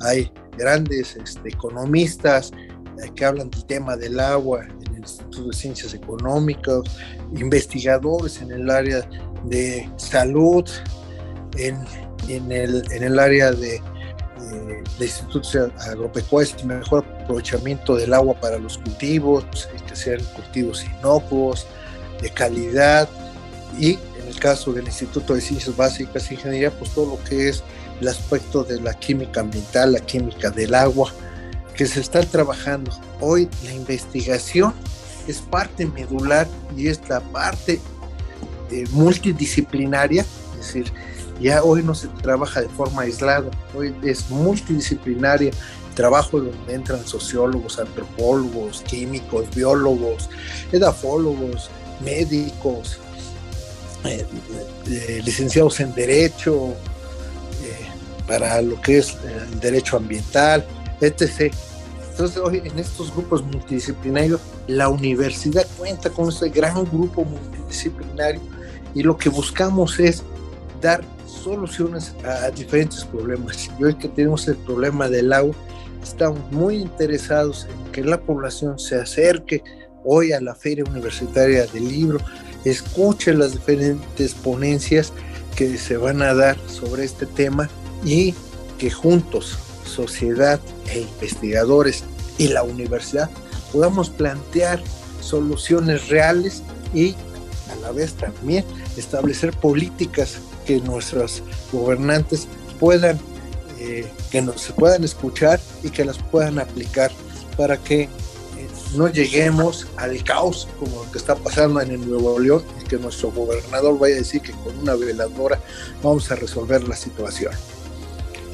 hay grandes este, economistas eh, que hablan del tema del agua en el Instituto de Ciencias Económicas, investigadores en el área de salud, en, en, el, en el área de eh, de institutos agropecuarios mejor aprovechamiento del agua para los cultivos, que sean cultivos inocuos, de calidad y en caso del Instituto de Ciencias Básicas e Ingeniería, pues todo lo que es el aspecto de la química ambiental, la química del agua, que se está trabajando. Hoy la investigación es parte medular y es la parte eh, multidisciplinaria, es decir, ya hoy no se trabaja de forma aislada, hoy es multidisciplinaria, trabajo donde entran sociólogos, antropólogos, químicos, biólogos, edafólogos, médicos, eh, eh, licenciados en Derecho, para lo que es el derecho ambiental, etc. Entonces, hoy en estos grupos multidisciplinarios, la universidad cuenta con este gran grupo multidisciplinario y lo que buscamos es dar soluciones a diferentes problemas. Y hoy que tenemos el problema del agua, estamos muy interesados en que la población se acerque hoy a la Feria Universitaria del Libro, escuche las diferentes ponencias que se van a dar sobre este tema y que juntos, sociedad e investigadores y la universidad, podamos plantear soluciones reales y a la vez también establecer políticas que nuestros gobernantes puedan, eh, que nos puedan escuchar y que las puedan aplicar para que no lleguemos al caos como lo que está pasando en el Nuevo León y que nuestro gobernador vaya a decir que con una veladora vamos a resolver la situación.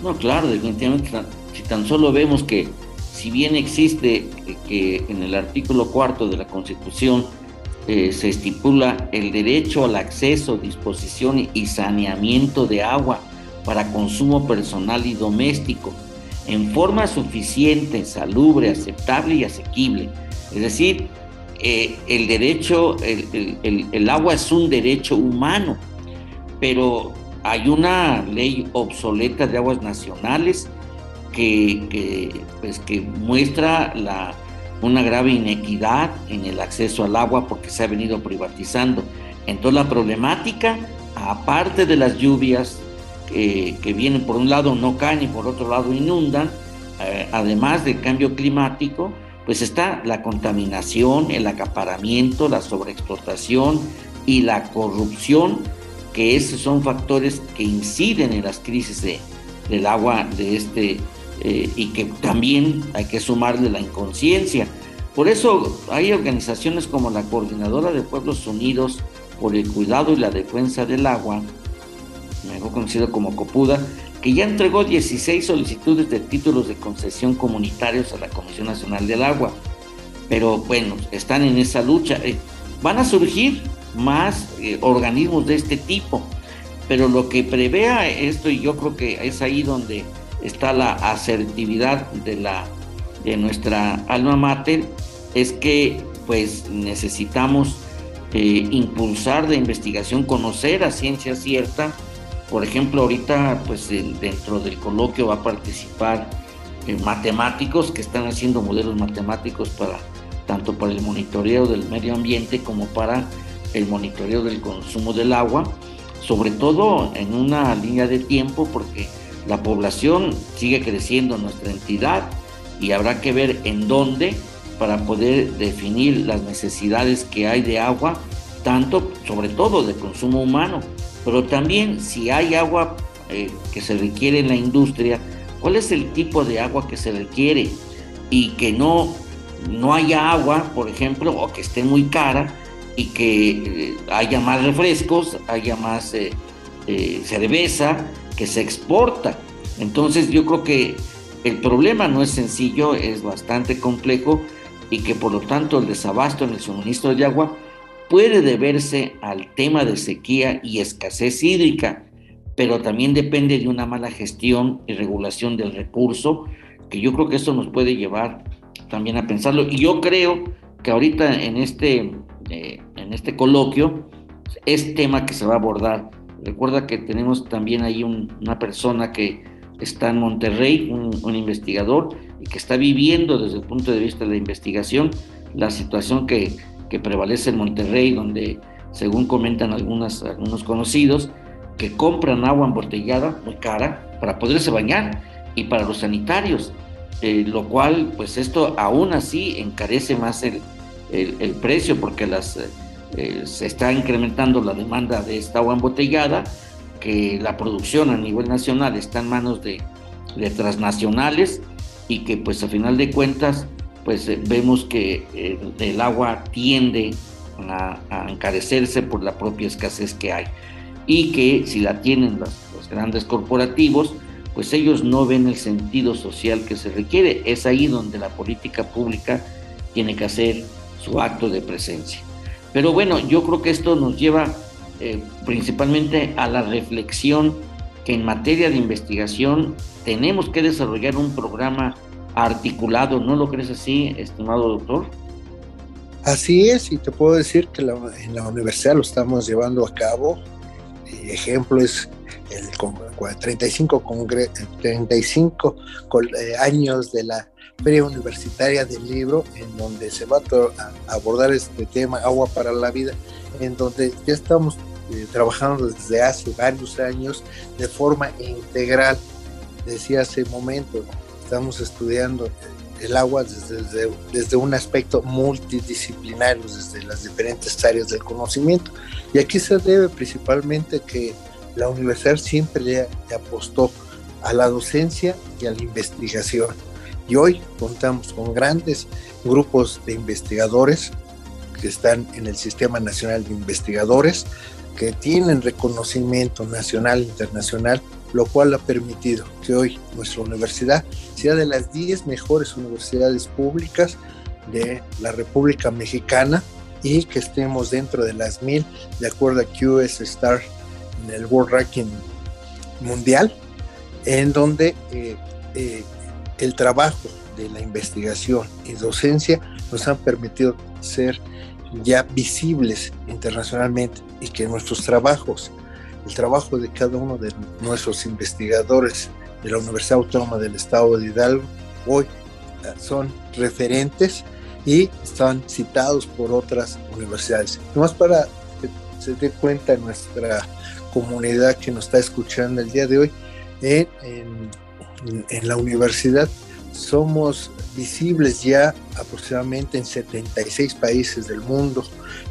No, claro, definitivamente, si tan solo vemos que si bien existe que en el artículo cuarto de la Constitución eh, se estipula el derecho al acceso, disposición y saneamiento de agua para consumo personal y doméstico en forma suficiente, salubre, aceptable y asequible. Es decir, eh, el derecho, el, agua es un derecho humano, pero hay una ley obsoleta de aguas nacionales que, pues, que muestra una grave inequidad en el acceso al agua porque se ha venido privatizando. Entonces la problemática, aparte de las lluvias que vienen por un lado no caen y por otro lado inundan, eh, además del cambio climático, pues está la contaminación, el acaparamiento, la sobreexplotación y la corrupción, que esos son factores que inciden en las crisis de, del agua de este eh, y que también hay que sumarle la inconsciencia. Por eso hay organizaciones como la Coordinadora de Pueblos Unidos por el Cuidado y la Defensa del Agua, mejor conocido como COPUDA, que ya entregó 16 solicitudes de títulos de concesión comunitarios a la Comisión Nacional del Agua. Pero bueno, están en esa lucha. Eh, van a surgir más eh, organismos de este tipo, pero lo que prevea esto, y yo creo que es ahí donde está la asertividad de, la, de nuestra alma mater, es que pues necesitamos eh, impulsar de investigación, conocer a ciencia cierta. Por ejemplo, ahorita pues dentro del coloquio va a participar eh, matemáticos que están haciendo modelos matemáticos para tanto para el monitoreo del medio ambiente como para el monitoreo del consumo del agua, sobre todo en una línea de tiempo porque la población sigue creciendo en nuestra entidad y habrá que ver en dónde para poder definir las necesidades que hay de agua, tanto, sobre todo de consumo humano, pero también si hay agua eh, que se requiere en la industria, cuál es el tipo de agua que se requiere y que no, no haya agua, por ejemplo, o que esté muy cara y que eh, haya más refrescos, haya más eh, cerveza, que se exporta. Entonces yo creo que el problema no es sencillo, es bastante complejo y que por lo tanto el desabasto en el suministro de agua puede deberse al tema de sequía y escasez hídrica, pero también depende de una mala gestión y regulación del recurso, que yo creo que eso nos puede llevar también a pensarlo. Y yo creo que ahorita en este, eh, en este coloquio es tema que se va a abordar Recuerda que tenemos también ahí una persona que está en Monterrey, un, investigador, y que está viviendo desde el punto de vista de la investigación la situación que, prevalece en Monterrey, donde, según comentan algunas, algunos conocidos, que compran agua embotellada muy cara para poderse bañar y para los sanitarios, eh, lo cual, pues esto aún así encarece más el, el, precio porque las, eh, se está incrementando la demanda de esta agua embotellada, que la producción a nivel nacional está en manos de, de transnacionales y que pues a final de cuentas pues eh, vemos que el agua tiende a, encarecerse por la propia escasez que hay y que si la tienen los, grandes corporativos, pues ellos no ven el sentido social que se requiere. Es ahí donde la política pública tiene que hacer su acto de presencia. Pero bueno, yo creo que esto nos lleva eh, principalmente a la reflexión que en materia de investigación tenemos que desarrollar un programa articulado, ¿no lo crees así, estimado doctor? Así es, y te puedo decir que en la universidad lo estamos llevando a cabo. ejemplo es el 35, 35 eh, años de la Feria Universitaria del Libro, en donde se va a abordar este tema, Agua para la Vida, en donde ya estamos eh, trabajando desde hace varios años de forma integral. Decía hace momento, estamos estudiando el agua desde, desde, un aspecto multidisciplinario, desde las diferentes áreas del conocimiento. Y aquí se debe principalmente que la universidad siempre le, apostó a la docencia y a la investigación. Y hoy contamos con grandes grupos de investigadores que están en el Sistema Nacional de Investigadores, que tienen reconocimiento nacional e internacional lo cual ha permitido que hoy nuestra universidad sea de las 10 mejores universidades públicas de la República Mexicana y que estemos dentro de las mil de acuerdo a QS Star en el World Ranking Mundial, en donde eh, eh, el trabajo de la investigación y docencia nos han permitido ser ya visibles internacionalmente y que nuestros trabajos el trabajo de cada uno de nuestros investigadores de la Universidad Autónoma del Estado de Hidalgo hoy eh, son referentes y están citados por otras universidades. Nomás para que se dé cuenta nuestra comunidad que nos está escuchando el día de hoy, en, en la universidad somos visibles ya aproximadamente en 76 países del mundo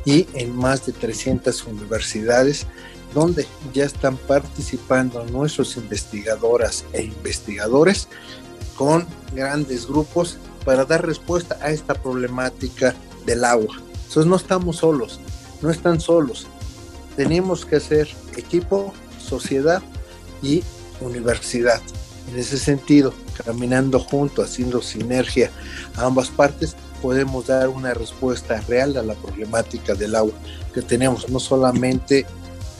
y en más de 300 universidades donde ya están participando nuestros investigadoras e investigadores con grandes grupos para dar respuesta a esta problemática del agua. Entonces no estamos solos, no están solos. Tenemos que hacer equipo, sociedad y universidad. En ese sentido, caminando juntos, haciendo sinergia a ambas partes, podemos dar una respuesta real a la problemática del agua que tenemos, no solamente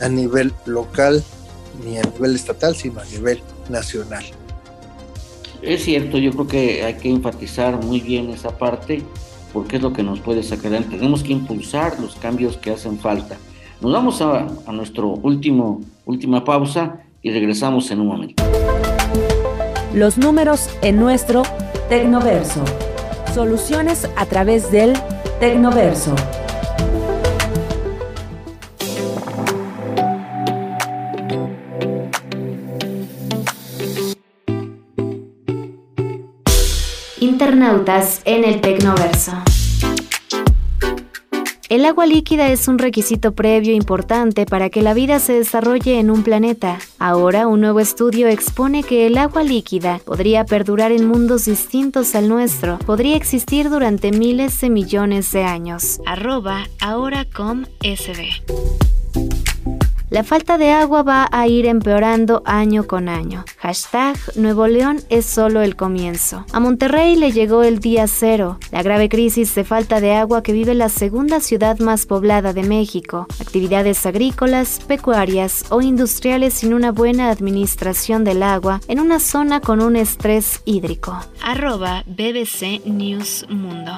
a nivel local ni a nivel estatal, sino a nivel nacional. Es cierto, yo creo que hay que enfatizar muy bien esa parte porque es lo que nos puede sacar adelante. Tenemos que impulsar los cambios que hacen falta. Nos vamos a, a nuestro último, última pausa y regresamos en un momento. Los números en nuestro Tecnoverso. Soluciones a través del Tecnoverso. Internautas en el Tecnoverso. El agua líquida es un requisito previo importante para que la vida se desarrolle en un planeta. Ahora, un nuevo estudio expone que el agua líquida podría perdurar en mundos distintos al nuestro, podría existir durante miles de millones de años. Arroba la falta de agua va a ir empeorando año con año. Hashtag Nuevo León es solo el comienzo. A Monterrey le llegó el día cero, la grave crisis de falta de agua que vive la segunda ciudad más poblada de México. Actividades agrícolas, pecuarias o industriales sin una buena administración del agua en una zona con un estrés hídrico. Arroba BBC News Mundo.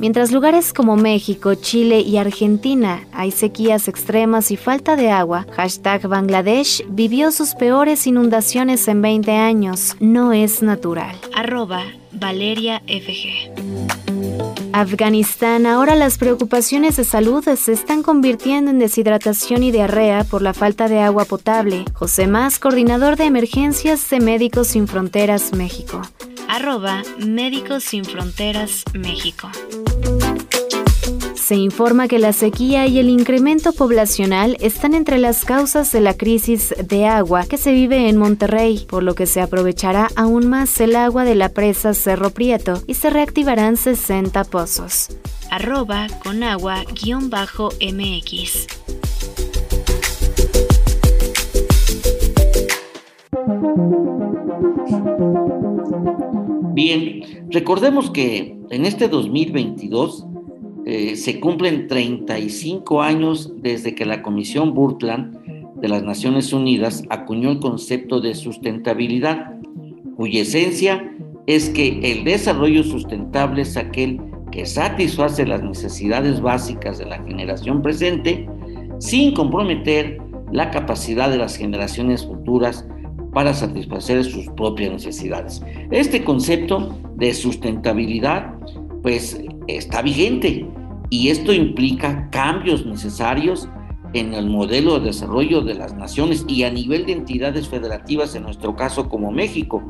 Mientras lugares como México, Chile y Argentina hay sequías extremas y falta de agua, hashtag Bangladesh vivió sus peores inundaciones en 20 años. No es natural. Arroba Valeria FG. Afganistán, ahora las preocupaciones de salud se están convirtiendo en deshidratación y diarrea por la falta de agua potable. José Más, coordinador de emergencias de Médicos Sin Fronteras México. Arroba Médicos Sin Fronteras México. Se informa que la sequía y el incremento poblacional están entre las causas de la crisis de agua que se vive en Monterrey, por lo que se aprovechará aún más el agua de la presa Cerro Prieto y se reactivarán 60 pozos. Arroba con agua guion bajo MX. Bien, recordemos que en este 2022 eh, se cumplen 35 años desde que la Comisión Burtland de las Naciones Unidas acuñó el concepto de sustentabilidad, cuya esencia es que el desarrollo sustentable es aquel que satisface las necesidades básicas de la generación presente sin comprometer la capacidad de las generaciones futuras para satisfacer sus propias necesidades. Este concepto de sustentabilidad pues está vigente y esto implica cambios necesarios en el modelo de desarrollo de las naciones y a nivel de entidades federativas, en nuestro caso como México,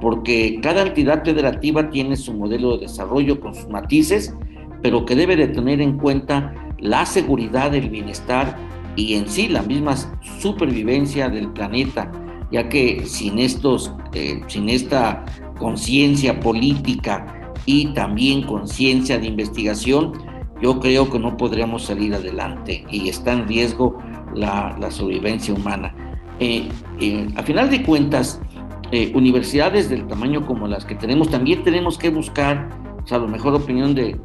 porque cada entidad federativa tiene su modelo de desarrollo con sus matices, pero que debe de tener en cuenta la seguridad, el bienestar y en sí la misma supervivencia del planeta, ya que sin estos, eh, sin esta conciencia política y también conciencia de investigación, yo creo que no podríamos salir adelante y está en riesgo la, sobrevivencia humana. Eh, eh, a final de cuentas, universidades del tamaño como las que tenemos, también tenemos que buscar, o sea, la mejor opinión de,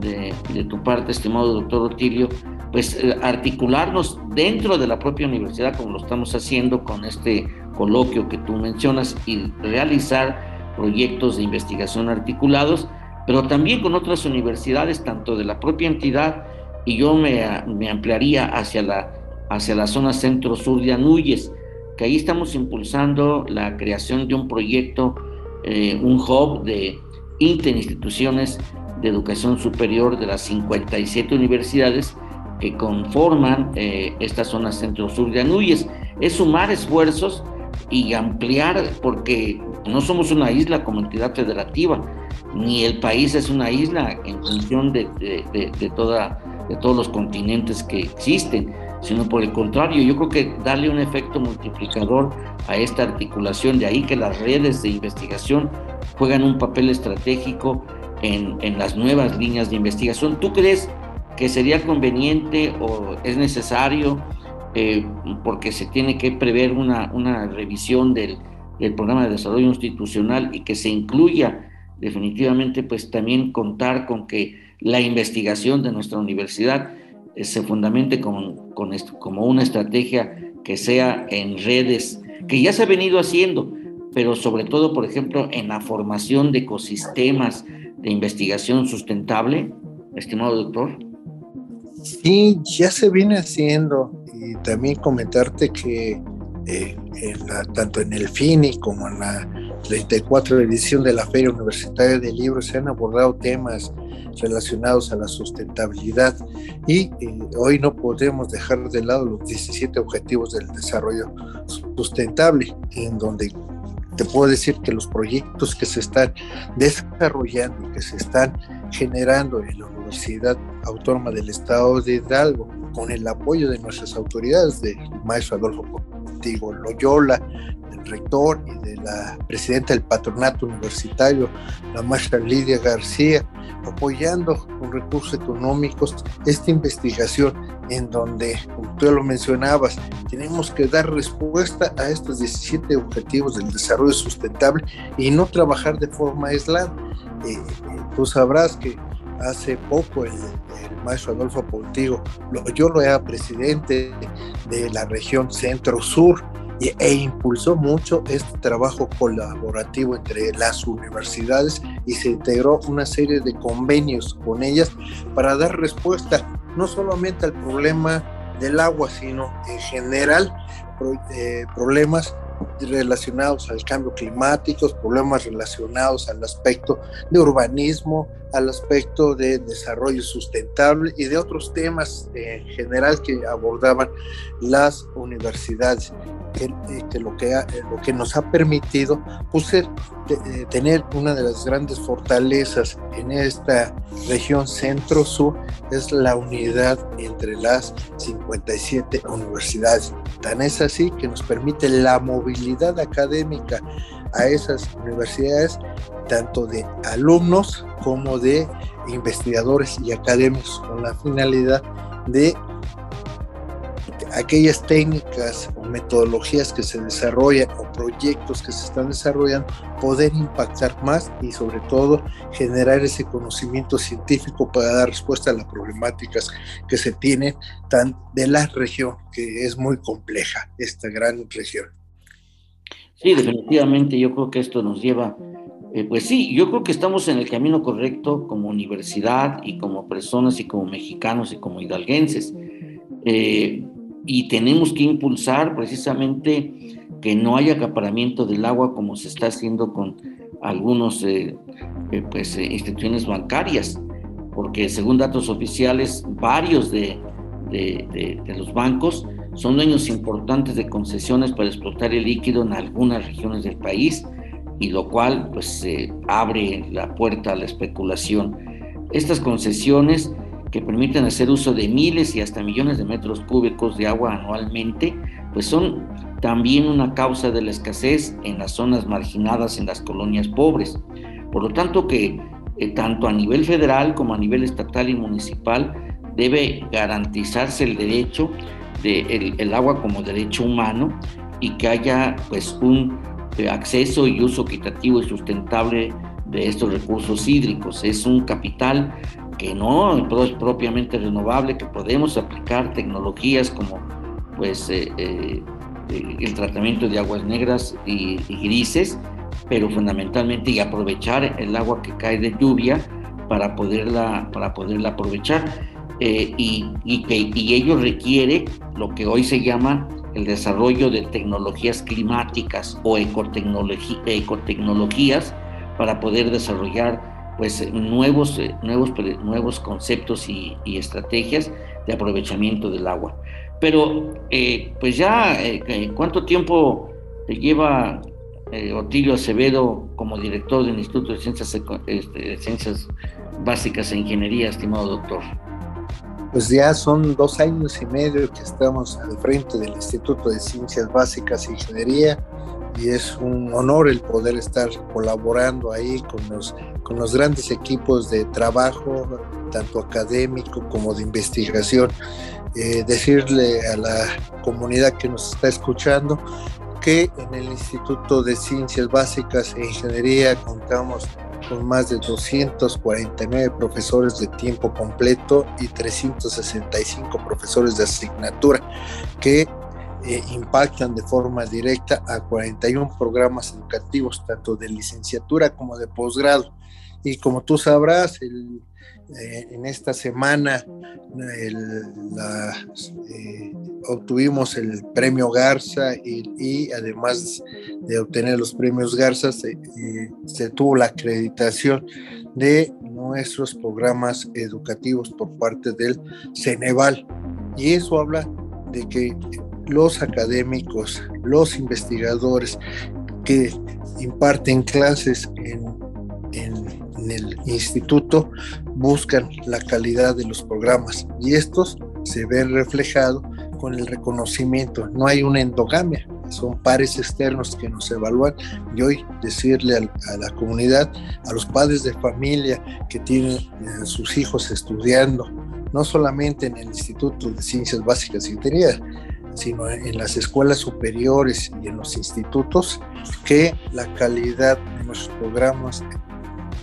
de, tu parte, estimado doctor Otilio, pues articularnos dentro de la propia universidad, como lo estamos haciendo con este coloquio que tú mencionas, y realizar proyectos de investigación articulados pero también con otras universidades, tanto de la propia entidad, y yo me, ampliaría hacia la, hacia la zona centro-sur de Anuyes, que ahí estamos impulsando la creación de un proyecto, eh, un hub de interinstituciones de educación superior de las 57 universidades que conforman eh, esta zona centro-sur de Anuyes. Es sumar esfuerzos y ampliar, porque no somos una isla como entidad federativa, ni el país es una isla en función de, toda, de todos los continentes que existen, sino por el contrario, yo creo que darle un efecto multiplicador a esta articulación, de ahí que las redes de investigación juegan un papel estratégico en, las nuevas líneas de investigación. ¿Tú crees que sería conveniente o es necesario, eh, porque se tiene que prever una, una revisión del, del programa de desarrollo institucional y que se incluya definitivamente pues también contar con que la investigación de nuestra universidad eh, se fundamente con, con esto, como una estrategia que sea en redes, que ya se ha venido haciendo, pero sobre todo, por ejemplo, en la formación de ecosistemas de investigación sustentable, estimado doctor. Sí, ya se viene haciendo y también comentarte que eh, tanto en el FINI como en la 34 edición de la Feria Universitaria de Libros se han abordado temas relacionados a la sustentabilidad y eh, hoy no podemos dejar de lado los 17 objetivos del desarrollo sustentable, en donde te puedo decir que los proyectos que se están desarrollando, que se están generando en la Universidad Autónoma del Estado de Hidalgo, con el apoyo de nuestras autoridades, del maestro Adolfo Portigo Loyola, del rector y de la presidenta del patronato universitario, la maestra Lidia García, apoyando con recursos económicos esta investigación en donde, como tú lo mencionabas, tenemos que dar respuesta a estos 17 objetivos del desarrollo sustentable y no trabajar de forma aislada. Eh, eh, tú sabrás que hace poco el, maestro Adolfo Pontigo, yo lo era presidente de la región centro-sur e impulsó mucho este trabajo colaborativo entre las universidades y se integró una serie de convenios con ellas para dar respuesta no solamente al problema del agua, sino en general eh, problemas relacionados al cambio climático, problemas relacionados al aspecto de urbanismo, al aspecto de desarrollo sustentable y de otros temas en general que abordaban las universidades que, eh, lo, que lo que nos ha permitido pues, eh, tener una de las grandes fortalezas en esta región centro-sur es la unidad entre las 57 universidades. Tan es así que nos permite la movilidad académica a esas universidades, tanto de alumnos como de investigadores y académicos, con la finalidad de aquellas técnicas o metodologías que se desarrollan o proyectos que se están desarrollando, poder impactar más y sobre todo generar ese conocimiento científico para dar respuesta a las problemáticas que se tienen tan de la región, que es muy compleja, esta gran región. Sí, definitivamente yo creo que esto nos lleva, eh, pues sí, yo creo que estamos en el camino correcto como universidad y como personas y como mexicanos y como hidalguenses. Eh, y tenemos que impulsar precisamente que no haya acaparamiento del agua como se está haciendo con algunas eh, eh, pues, eh, instituciones bancarias, porque según datos oficiales, varios de, de, los bancos son dueños importantes de concesiones para explotar el líquido en algunas regiones del país, y lo cual pues abre la puerta a la especulación. Estas concesiones que permiten hacer uso de miles y hasta millones de metros cúbicos de agua anualmente, pues son también una causa de la escasez en las zonas marginadas en las colonias pobres. Por lo tanto que eh, tanto a nivel federal como a nivel estatal y municipal debe garantizarse el derecho del el agua como derecho humano y que haya pues un eh, acceso y uso equitativo y sustentable de estos recursos hídricos. Es un capital que no es propiamente renovable, que podemos aplicar tecnologías como pues eh, eh, el tratamiento de aguas negras y, grises, pero fundamentalmente y aprovechar el agua que cae de lluvia para poderla, para poderla aprovechar. Eh, y, y, que, y ello requiere lo que hoy se llama el desarrollo de tecnologías climáticas o ecotecnologías para poder desarrollar pues eh, nuevos, eh, nuevos, nuevos conceptos y, estrategias de aprovechamiento del agua. Pero eh, pues ya, ¿cuánto tiempo lleva Otilio Acevedo como director del Instituto de Ciencias, este, Ciencias Básicas e Ingeniería, estimado doctor? Pues ya son dos años y medio que estamos al frente del Instituto de Ciencias Básicas e Ingeniería y es un honor el poder estar colaborando ahí con los, con los grandes equipos de trabajo, tanto académico como de investigación. Eh, decirle a la comunidad que nos está escuchando que en el Instituto de Ciencias Básicas e Ingeniería contamos con más de 249 profesores de tiempo completo y 365 profesores de asignatura que eh, impactan de forma directa a 41 programas educativos, tanto de licenciatura como de posgrado. Y como tú sabrás, eh, en esta semana eh, obtuvimos el premio Garza y, además de obtener los premios Garza, se, se tuvo la acreditación de nuestros programas educativos por parte del Ceneval. Y eso habla de que los académicos, los investigadores que imparten clases en, el instituto buscan la calidad de los programas y estos se ven reflejados con el reconocimiento. No hay una endogamia, son pares externos que nos evalúan y hoy decirle a, la comunidad, a los padres de familia que tienen a sus hijos estudiando, no solamente en el Instituto de Ciencias Básicas y Ingeniería, sino en las escuelas superiores y en los institutos, que la calidad de nuestros programas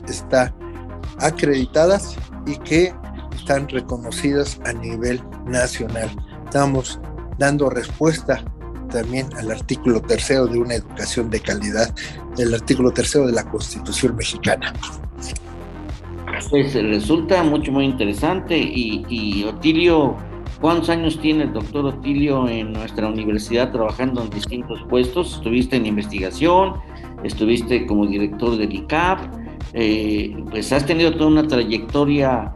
está acreditadas y que están reconocidas a nivel nacional. Estamos dando respuesta también al artículo tercero de una educación de calidad, el artículo tercero de la Constitución mexicana. Pues resulta mucho muy interesante y, y Otilio ¿Cuántos años tiene el doctor Otilio en nuestra universidad trabajando en distintos puestos? Estuviste en investigación, estuviste como director del ICAP, eh, pues has tenido toda una trayectoria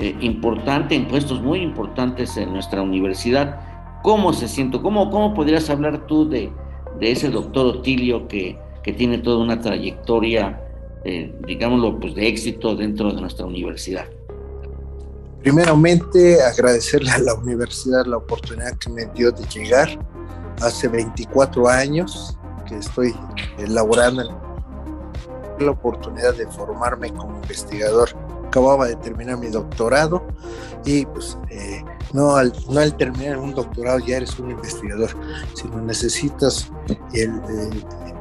eh, importante en puestos muy importantes en nuestra universidad. ¿Cómo se siente? ¿Cómo, cómo podrías hablar tú de, de ese doctor Otilio que, que tiene toda una trayectoria, eh, digámoslo, pues de éxito dentro de nuestra universidad? Primeramente, agradecerle a la universidad la oportunidad que me dio de llegar hace 24 años que estoy elaborando la oportunidad de formarme como investigador. Acababa de terminar mi doctorado y pues eh, no, al, no al terminar un doctorado ya eres un investigador, sino necesitas el,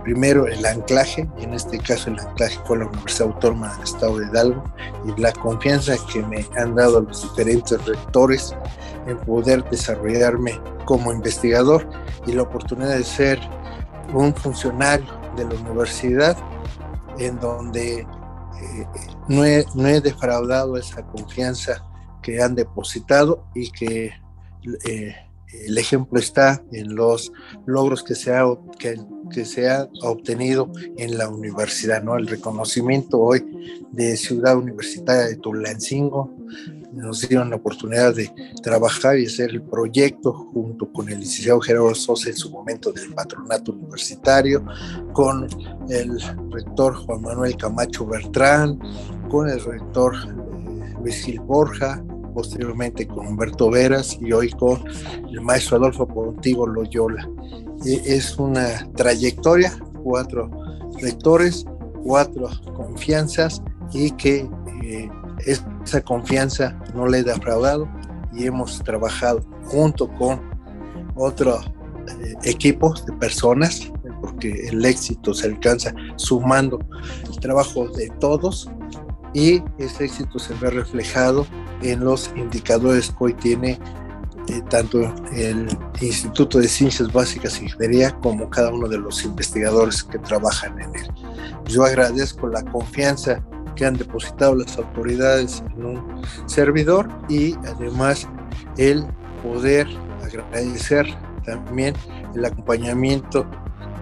primero el anclaje, y en este caso el anclaje fue la Universidad Autónoma del Estado de Hidalgo, y la confianza que me han dado los diferentes rectores en poder desarrollarme como investigador y la oportunidad de ser un funcionario de la universidad en donde eh, no, he, no, he, defraudado esa confianza que han depositado y que eh, el ejemplo está en los logros que se ha, que, que se ha obtenido en la universidad, ¿no? El reconocimiento hoy de Ciudad Universitaria de Tulancingo nos dieron la oportunidad de trabajar y hacer el proyecto junto con el licenciado Gerardo Sosa en su momento del patronato universitario, con el rector Juan Manuel Camacho Bertrán, con el rector eh, Luis Gil Borja, posteriormente con Humberto Veras y hoy con el maestro Adolfo Pontigo Loyola. E, es una trayectoria, cuatro rectores, cuatro confianzas y que eh, esa confianza no le he defraudado y hemos trabajado junto con otros eh, equipos de personas, porque el éxito se alcanza sumando el trabajo de todos y ese éxito se ve reflejado en los indicadores que hoy tiene eh, tanto el Instituto de Ciencias Básicas y Ingeniería como cada uno de los investigadores que trabajan en él. Yo agradezco la confianza que han depositado las autoridades en un servidor y además el poder agradecer también el acompañamiento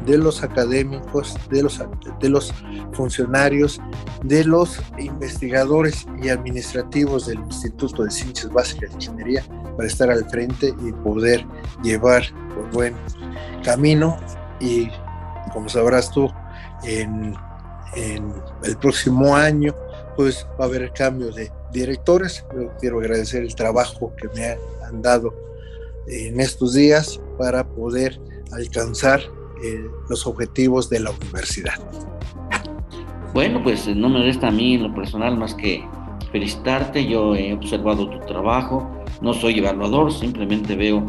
de los académicos, de los, de los funcionarios, de los investigadores y administrativos del Instituto de Ciencias Básicas de Ingeniería para estar al frente y poder llevar por buen camino y como sabrás tú, en, el próximo año pues va a haber cambio de directores. Quiero agradecer el trabajo que me han dado en estos días para poder alcanzar eh, los objetivos de la universidad. Bueno, pues no me resta a mí en lo personal más que felicitarte. Yo he observado tu trabajo, no soy evaluador, simplemente veo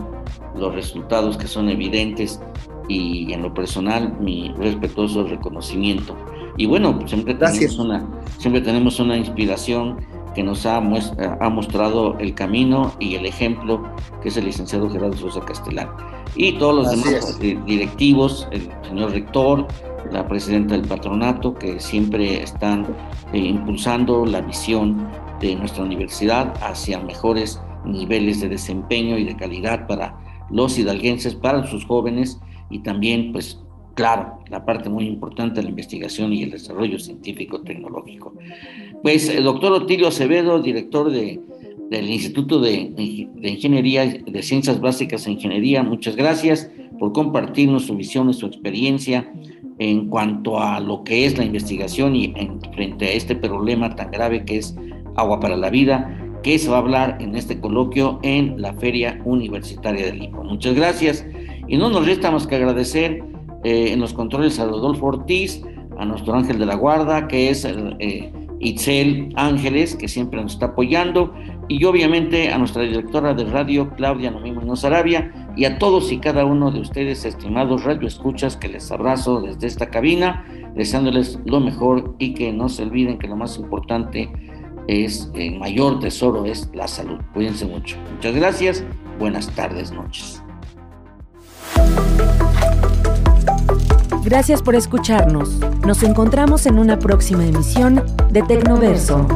los resultados que son evidentes y en lo personal mi respetuoso reconocimiento. Y bueno, siempre tenemos, una, siempre tenemos una inspiración que nos ha, ha, mostrado el camino y el ejemplo, que es el licenciado Gerardo Sosa Castellán y todos los demás eh, directivos, el señor rector, la presidenta del patronato, que siempre están eh, impulsando la visión de nuestra universidad hacia mejores niveles de desempeño y de calidad para los hidalguenses, para sus jóvenes y también, pues, claro, la parte muy importante de la investigación y el desarrollo científico-tecnológico. Pues, el doctor Otilio Acevedo, director de del Instituto de, Ingeniería, de Ciencias Básicas e Ingeniería. Muchas gracias por compartirnos su visión y su experiencia en cuanto a lo que es la investigación y en, frente a este problema tan grave que es agua para la vida, que se va a hablar en este coloquio en la Feria Universitaria de Lima. Muchas gracias. Y no nos resta más que agradecer eh, en los controles a Rodolfo Ortiz, a nuestro ángel de la guarda, que es. Eh, Itzel Ángeles, que siempre nos está apoyando, y obviamente a nuestra directora de radio, Claudia Nomimo Arabia, y a todos y cada uno de ustedes, estimados radioescuchas, que les abrazo desde esta cabina, deseándoles lo mejor y que no se olviden que lo más importante es, el mayor tesoro es la salud. Cuídense mucho. Muchas gracias, buenas tardes, noches. Gracias por escucharnos. Nos encontramos en una próxima emisión de Tecnoverso.